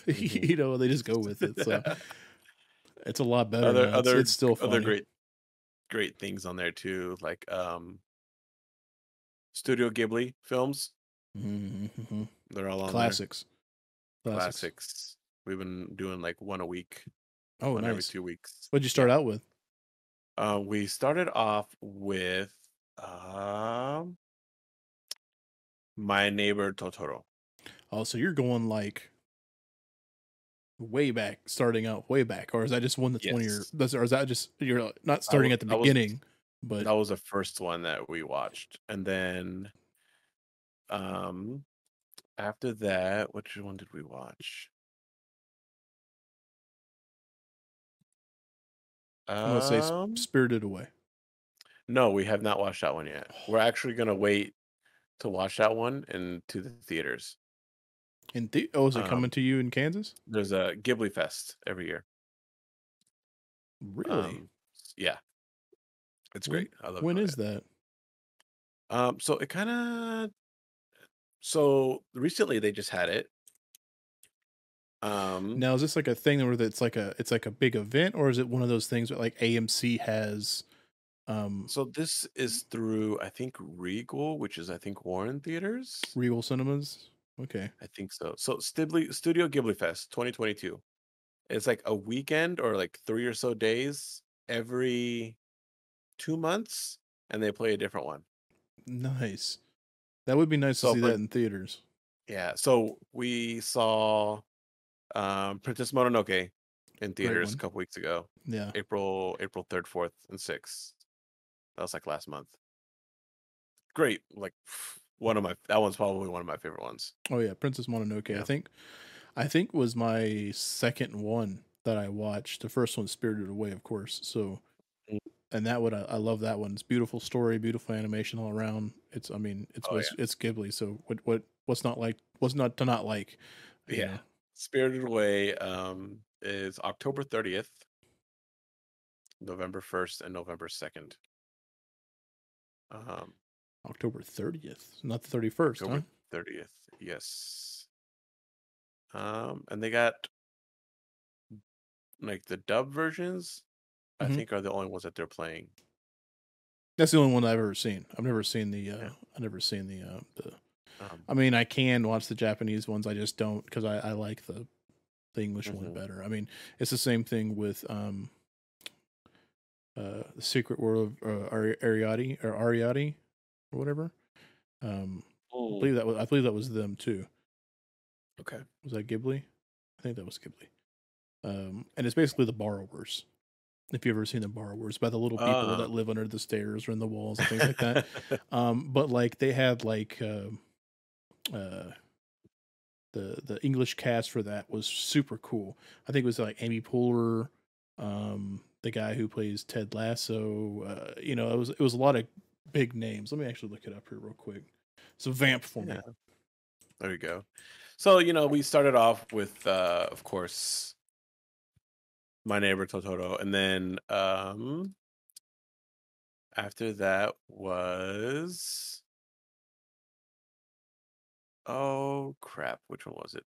Mhm. you know, they just go with it. So <laughs> it's a lot better. other now. It's, other it's still funny. other great great things on there too, like um Studio Ghibli films. Mm-hmm. They're all on. Classics. Classics. classics. We've been doing like one a week, Oh, one every nice. two weeks. What'd you start out with? Uh, we started off with um, my neighbor Totoro. Oh, so you're going like way back, starting out way back, or is that just one that's one of your? Yes. That's, or is that just you're not starting wa- at the I was- beginning, but That was the first one that we watched, and then um, after that, which one did we watch? I'm gonna say Um, Spirited Away. no, we have not watched that one yet. We're actually gonna wait to watch that one into the theaters. In the- oh, is it coming Um, to you in Kansas? There's a Ghibli Fest every year. Really? Um, yeah, it's When- great. I love. when is that? Um, so it kind of. So recently they just had it. Um, Now is this like a thing where it's like a it's like a big event, or is it one of those things that like AMC has? Um, so this is through I think Regal, which is I think Warren Theaters. Regal Cinemas. Okay. I think so. So Stibli, Studio Ghibli Fest 2022. It's like a weekend or like three or so days every two months, and they play a different one. Nice. That would be nice So to see for- that in theaters. Yeah. So we saw um, Princess Mononoke in theaters a couple weeks ago. Yeah. April April third, fourth, and sixth. That was like last month. Great. Like one of my that one's probably one of my favorite ones. Oh yeah, Princess Mononoke. I think, I think was my second one that I watched. The first one, Spirited Away, of course. So, Mm. and that one, I, I love that one. It's beautiful story, beautiful animation all around. It's, I mean, it's Oh, it's, it's Ghibli. So what what what's not like? What's not to not like? Yeah. know? Spirited Away um is October thirtieth, November first, and November second. Um October thirtieth, not the thirty first. Huh? Thirtieth. Yes. Um, and they got like the dub versions. I Mhm. think are the only ones that they're playing. That's the only one I've ever seen. I've never seen the. Uh, Yeah. I've never seen the. Uh, the. Um, I mean, I can watch the Japanese ones. I just don't because I, I like the the English one Mhm. better. I mean, it's the same thing with um, uh, the Secret World of uh, Ari- Ariadne or Ariadne or whatever. Um, I mm, believe that was I believe that was them too. okay. Was that Ghibli? I think that was Ghibli. Um, and it's basically the borrowers. If you've ever seen the borrowers by the little people Ah. that live under the stairs or in the walls and things like that. <laughs> um but like they had like um uh the the english cast for that was super cool i think it was like amy poehler um the guy who plays ted lasso uh you know it was it was a lot of big names let me actually look it up here real quick so vamp for me Yeah. There you go. So, you know, we started off with uh of course My Neighbor Totoro and then um after that was Oh crap, which one was it?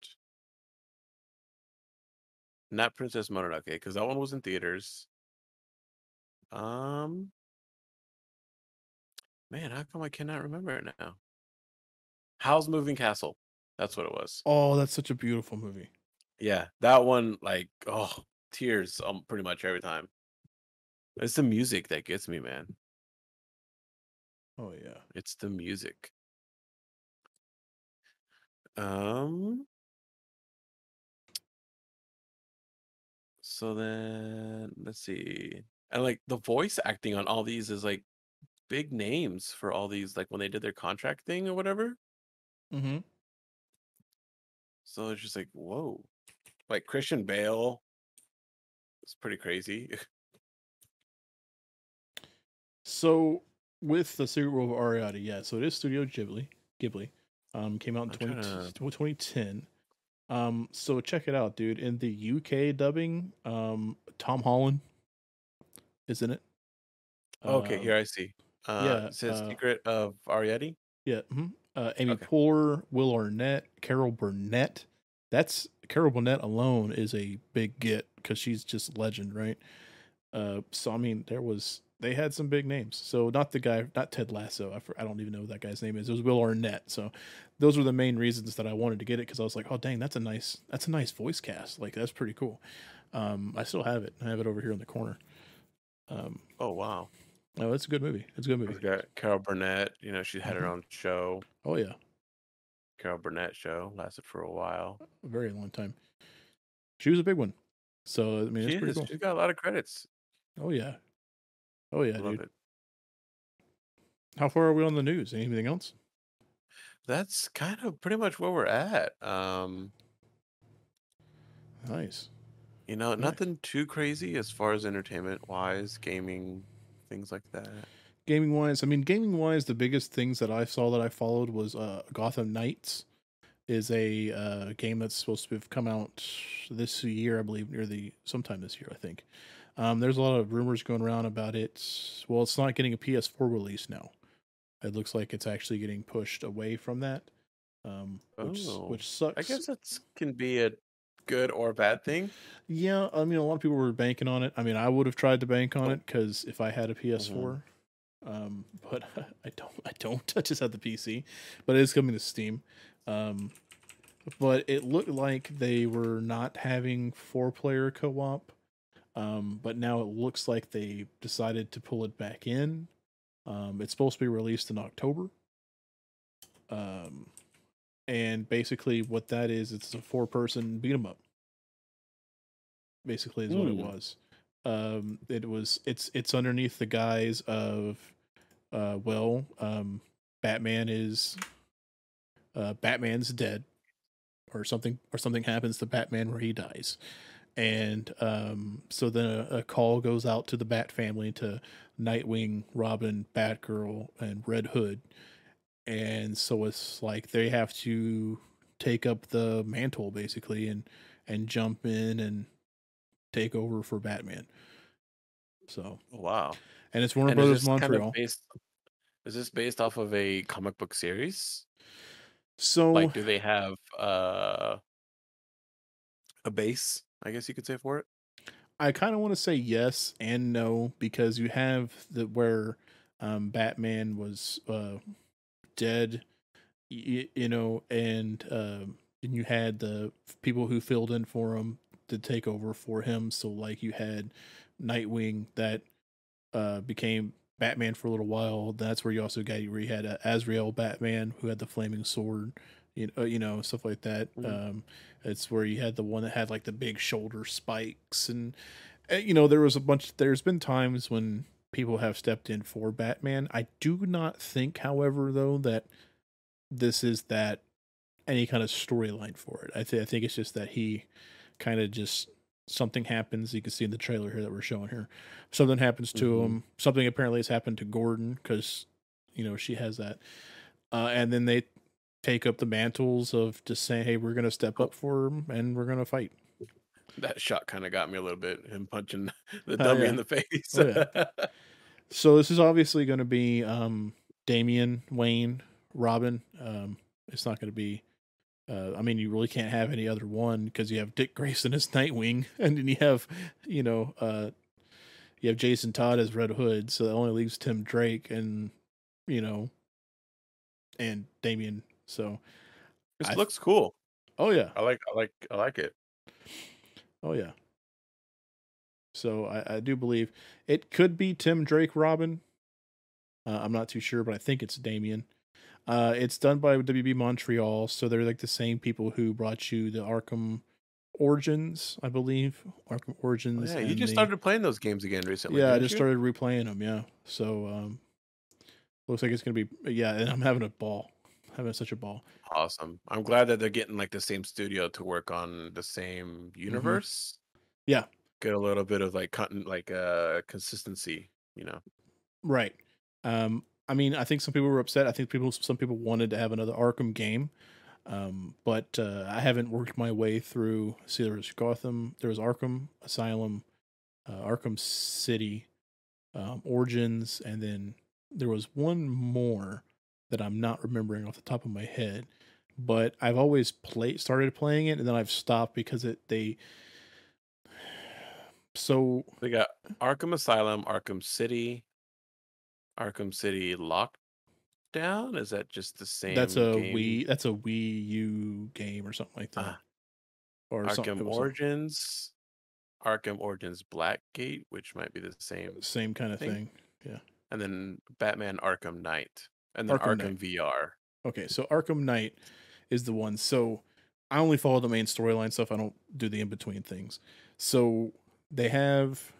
Not Princess Mononoke because that one was in theaters. Um Man, how come I cannot remember it now? Howl's Moving Castle? That's what it was. oh that's such a beautiful movie Yeah, that one, like, oh, tears um, pretty much every time. It's the music that gets me, man. oh yeah It's the music. Um. So then, let's see. And like the voice acting on all these is like big names for all these, like when they did their contract thing or whatever. mm-hmm. So it's just like, whoa. Like Christian Bale. It's pretty crazy. <laughs> So with the Secret World of Ariadne, yeah, so it is Studio Ghibli. Ghibli, um, came out in I'm 20, to- 2010. Um, so check it out, dude. In the UK dubbing, um, Tom Holland is in it. okay, Uh, here I see. Uh, yeah, it says uh, Secret of Ariadne. Yeah. mhm. Uh, Amy Okay. Poehler, Will Arnett, Carol Burnett. That's Carol Burnett alone is a big get because she's just legend, right? Uh, so I mean, there was they had some big names. So not the guy, not Ted Lasso. I, for- I don't even know what that guy's name is. It was Will Arnett. So those were the main reasons that I wanted to get it because I was like, oh dang, that's a nice that's a nice voice cast. Like that's pretty cool. Um, I still have it. I have it over here in the corner. Um, Oh wow. oh, it's a good movie. It's a good movie. We've got Carol Burnett. You know, she had her Mhm. own show. Oh yeah, Carol Burnett show lasted for a while. a very long time. She was a big one. So I mean, she it's pretty is. cool. She's got a lot of credits. Oh yeah. Oh yeah, Love dude. it. How far are we on the news? Anything else? That's kind of pretty much where we're at. Um, Nice. you know, Nice. nothing too crazy as far as entertainment wise, gaming, things like that. Gaming wise, I mean, gaming wise, the biggest things that I saw that I followed was uh, Gotham Knights is a uh, game that's supposed to have come out this year, I believe, near the sometime this year, I think. Um, there's a lot of rumors going around about it. Well, it's not getting a PS4 release now. It looks like it's actually getting pushed away from that, um, which Oh, which sucks. I guess that can be a good or bad thing. Yeah, I mean, a lot of people were banking on it. I mean, I would have tried to bank on Oh. it because if I had a PS4, um, <laughs> but I don't. I don't. I just have the PC, but it is coming to Steam. Um, but it looked like they were not having four-player co-op. Um, but now it looks like they decided to pull it back in. Um, it's supposed to be released in October. Um, and basically, what that is, it's a four person beat 'em up. Basically, is what it Mm. was. Um, it was it's it's underneath the guise of, uh, well, um, Batman is, uh, Batman's dead, or something or something happens to Batman where he dies, and um, so then a, a call goes out to the Bat family to Nightwing, Robin, Batgirl, and Red Hood, and so it's like they have to take up the mantle basically and and jump in and take over for Batman. So, wow. and it's Warner And Brothers this kind Montreal. of based? Is this based off of a comic book series? so, Like, do they have uh a base? I guess you could say for it. I kind of want to say yes and no because you have the where um, Batman was uh, dead, y- you know, and um, and you had the people who filled in for him to take over for him. So like you had Nightwing that uh, became Batman for a little while. That's where you also got where you had uh, Azrael Batman who had the flaming sword, you know, you know stuff like that. Mhm. Um, it's where you had the one that had like the big shoulder spikes, and uh, you know there was a bunch. There's been times when people have stepped in for Batman. I do not think, however, though that this is that any kind of storyline for it. I think I think it's just that he kind of just something happens. You can see in the trailer here that we're showing here. Something happens to Mhm. him. Something apparently has happened to Gordon because you know she has that, uh, and then they take up the mantles of just saying, "Hey, we're gonna step up for him and we're gonna fight." That shot kind of got me a little bit. Him punching <laughs> the Oh, dummy yeah. in the face. Oh, <laughs> So this is obviously going to be um, Damian Wayne Robin. Um, it's not going to be. Uh, I mean, you really can't have any other one because you have Dick Grayson as <laughs> Nightwing, and then you have, you know, uh, you have Jason Todd as Red Hood. So that only leaves Tim Drake and, you know, and Damian. So, this I- looks cool. oh yeah, I like. I like. I like it. Oh yeah. So I, I do believe it could be Tim Drake Robin. Uh, I'm not too sure, but I think it's Damian. Uh, it's done by WB Montreal, so they're like the same people who brought you the Arkham Origins, I believe. Arkham Oh, Origins. yeah, you just the- started playing those games again recently. Yeah, I just you? started replaying them. Yeah, so um, looks like it's gonna be yeah, and I'm having a ball, having such a ball. Awesome. I'm glad that they're getting like the same studio to work on the same universe. Mm-hmm. Yeah. Get a little bit of like content, like uh consistency. You know. Right. Um, I mean, I think some people were upset. I think people, some people wanted to have another Arkham game, um, but uh, I haven't worked my way through. See, there was Gotham, there was Arkham Asylum, uh, Arkham City, um, Origins, and then there was one more that I'm not remembering off the top of my head. But I've always played, started playing it, and then I've stopped because it they. <sighs> So They got Arkham Asylum, Arkham City, Arkham City Lockdown. Is that just the same? That's a game? Wii. That's a Wii U game or something like that. Ah. or. Arkham Origins, Arkham Origins Blackgate, which might be the same, Same kind of thing. thing. and then Batman Arkham Knight, and then Arkham Arkham, VR. Okay, so Arkham Knight is the one. So I only follow the main storyline stuff. I don't do the in between things. So they have,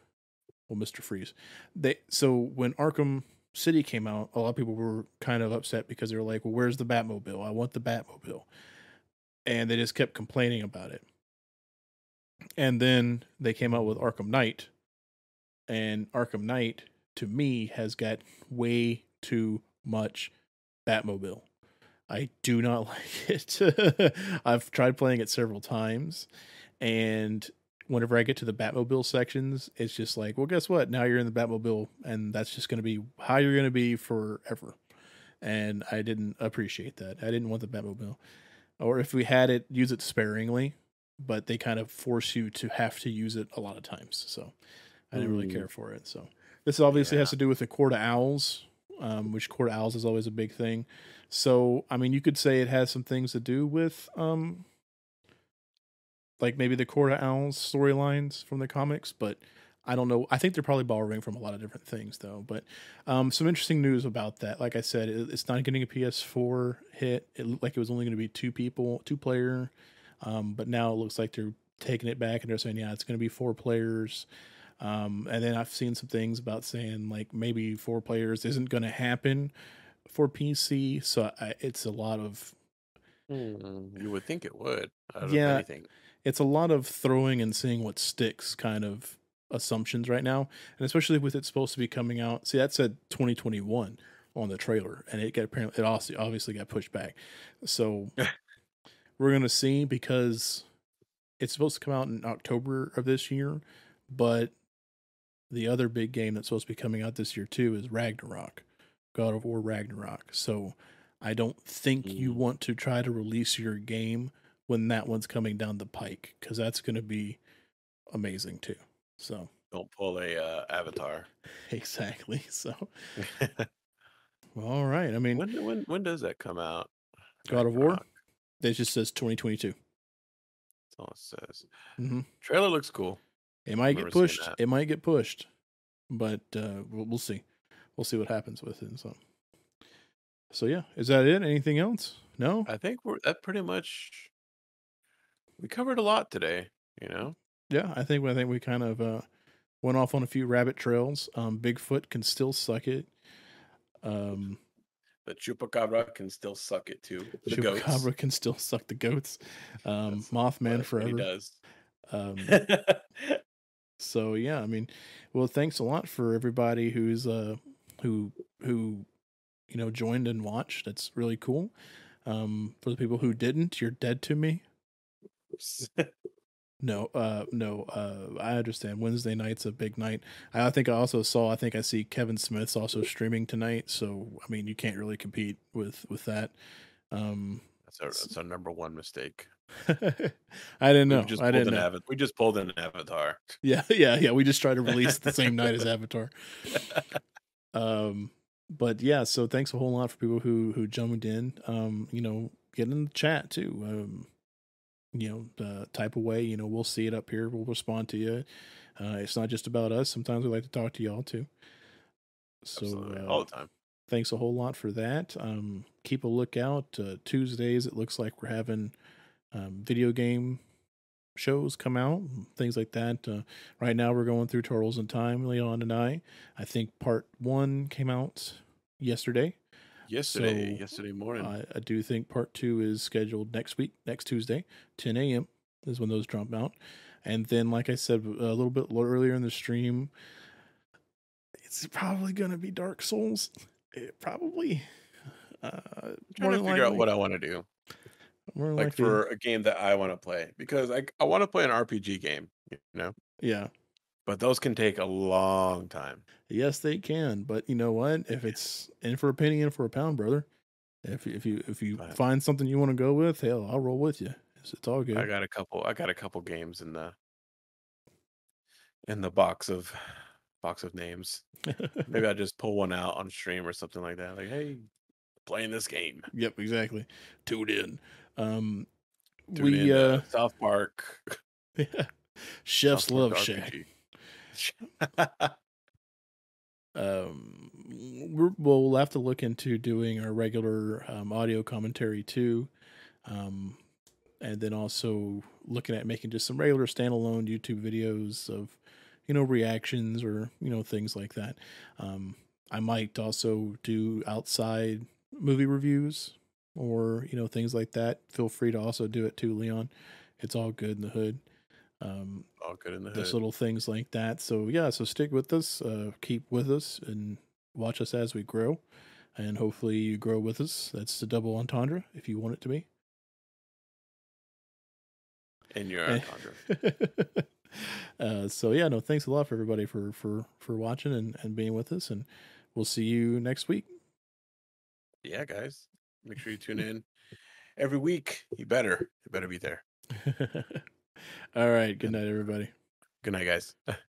well, Mister Freeze. They so when Arkham City came out, a lot of people were kind of upset because they were like, "Well, where's the Batmobile? I want the Batmobile," and they just kept complaining about it. And then they came out with Arkham Knight, and Arkham Knight to me has got way too much Batmobile. I do not <laughs> like it. I've tried playing it several times, and whenever I get to the Batmobile sections, it's just like, well, guess what? Now you're in the Batmobile, and that's just going to be how you're going to be forever. And I didn't appreciate that. I didn't want the Batmobile, or if we had it, use it sparingly. But they kind of force you to have to use it a lot of times, so I didn't really care for it. So this obviously has to do with the Court of Owls, um, which Court Owls is always a big thing. So, I mean, you could say it has some things to do with, um, like maybe the Court Owls storylines from the comics, but I don't know. I think they're probably borrowing from a lot of different things, though. But um, some interesting news about that. Like I said, it, it's not getting a PS4 hit. It looked like it was only going to be two people, two player. Um, but now it looks like they're taking it back and they're saying, yeah, it's going to be four players. Um, and then I've seen some things about saying like maybe four players isn't going to happen for PC. So I, it's a lot of Hmm, you would think it would. Out of Yeah. anything. it's a lot of throwing and seeing what sticks kind of assumptions right now and especially with it supposed to be coming out see that said 2021 on the trailer and it got apparently it also obviously got pushed back so <laughs> we're gonna see because it's supposed to come out in october of this year but the other big game that's supposed to be coming out this year too is ragnarok god of war ragnarok so i don't think you Mm. want to try to release your game when that one's coming down the pike because that's going to be amazing too. So Don't pull a uh, avatar. <laughs> exactly. So <laughs> all right. I mean, when when when does that come out? God of War? It just says 2022. That's all it says. hmm Trailer looks cool. It might get pushed. It might get pushed, but uh, we'll, we'll see. We'll see what happens with it. So, so yeah. Is that it? Anything else? No. I think we're that pretty much. We covered a lot today. You know, Yeah, I think I think we kind of uh, went off on a few rabbit trails. Um, Bigfoot can still suck it. Um, but Chupacabra can still suck it too. The goats. Chupacabra can still suck the goats. Um, Mothman what he does. Um, <laughs> so yeah, I mean, well, thanks a lot for everybody who's uh who who you know joined and watched. That's really cool. Um, for the people who didn't, you're dead to me. No, uh, no, uh, I understand. Wednesday night's a big night. I think I also saw. I think I see Kevin Smith's also streaming tonight. So I mean, you can't really compete with with that. Um, that's our that's our number one mistake. <laughs> I didn't We know. just I didn't know. Ava- We just pulled in an avatar. Yeah, <laughs> yeah, yeah. We just tried to release the same night as <laughs> Avatar. Um, but yeah, so thanks a whole lot for people who who jumped in. Um, you know, get in the chat too. Um, you know, uh, type away. You know, we'll see it up here. We'll respond to you. Uh, it's not just about us. Sometimes we like to talk to y'all too. So Absolutely. uh, all the time. thanks a whole lot for that. Um, keep a lookout. Uh, Tuesdays, it looks like we're having um, video game shows come out, things like that. Uh, right now, we're going through Turtles in Time, Leon and I. I think part one came out yesterday. Yesterday, so, yesterday morning. I, I do think part two is scheduled next week, next Tuesday, 10 a.m. is when those drop out. And then, like I said a little bit earlier in the stream, it's probably going to be Dark Souls. It probably. Uh, i trying to figure out what I want to do, more like likely- for a game that I want to play, because like I want to play an RPG game, you know, yeah. but those can take a long time. Yes, they can. But you know what? If it's in for a penny, in for a pound, brother. If if you if you Right. find something you want to go with, hell, I'll roll with you. It's, it's all good. I got a couple. I got a couple games in the in the box of box of names. Maybe I'll <laughs> just pull one out on stream or something like that. Like, hey, playing this game. Yep, exactly. Tune in. Um, Tune we in, uh, South Park. <laughs> Yeah. chefs South love Shack. <laughs> Um, we're, well, we'll have to look into doing our regular um, audio commentary too, um, and then also looking at making just some regular standalone YouTube videos of, you know, reactions or you know things like that. Um, I might also do outside movie reviews or you know things like that. Feel free to also do it too, Leon. It's all good in the hood. Um, All good in the just hood. little things like that. So yeah, so stick with us, uh, keep with us, and watch us as we grow, and hopefully you grow with us. That's the double entendre if you want it to be. in your Eh. entendre. <laughs> uh, so yeah, no, thanks a lot for everybody for for for watching and and being with us, and we'll see you next week. Yeah, guys. Make sure you tune in every week. You better. You better be there. <laughs> All right, good night, everybody. Good night, guys. <laughs>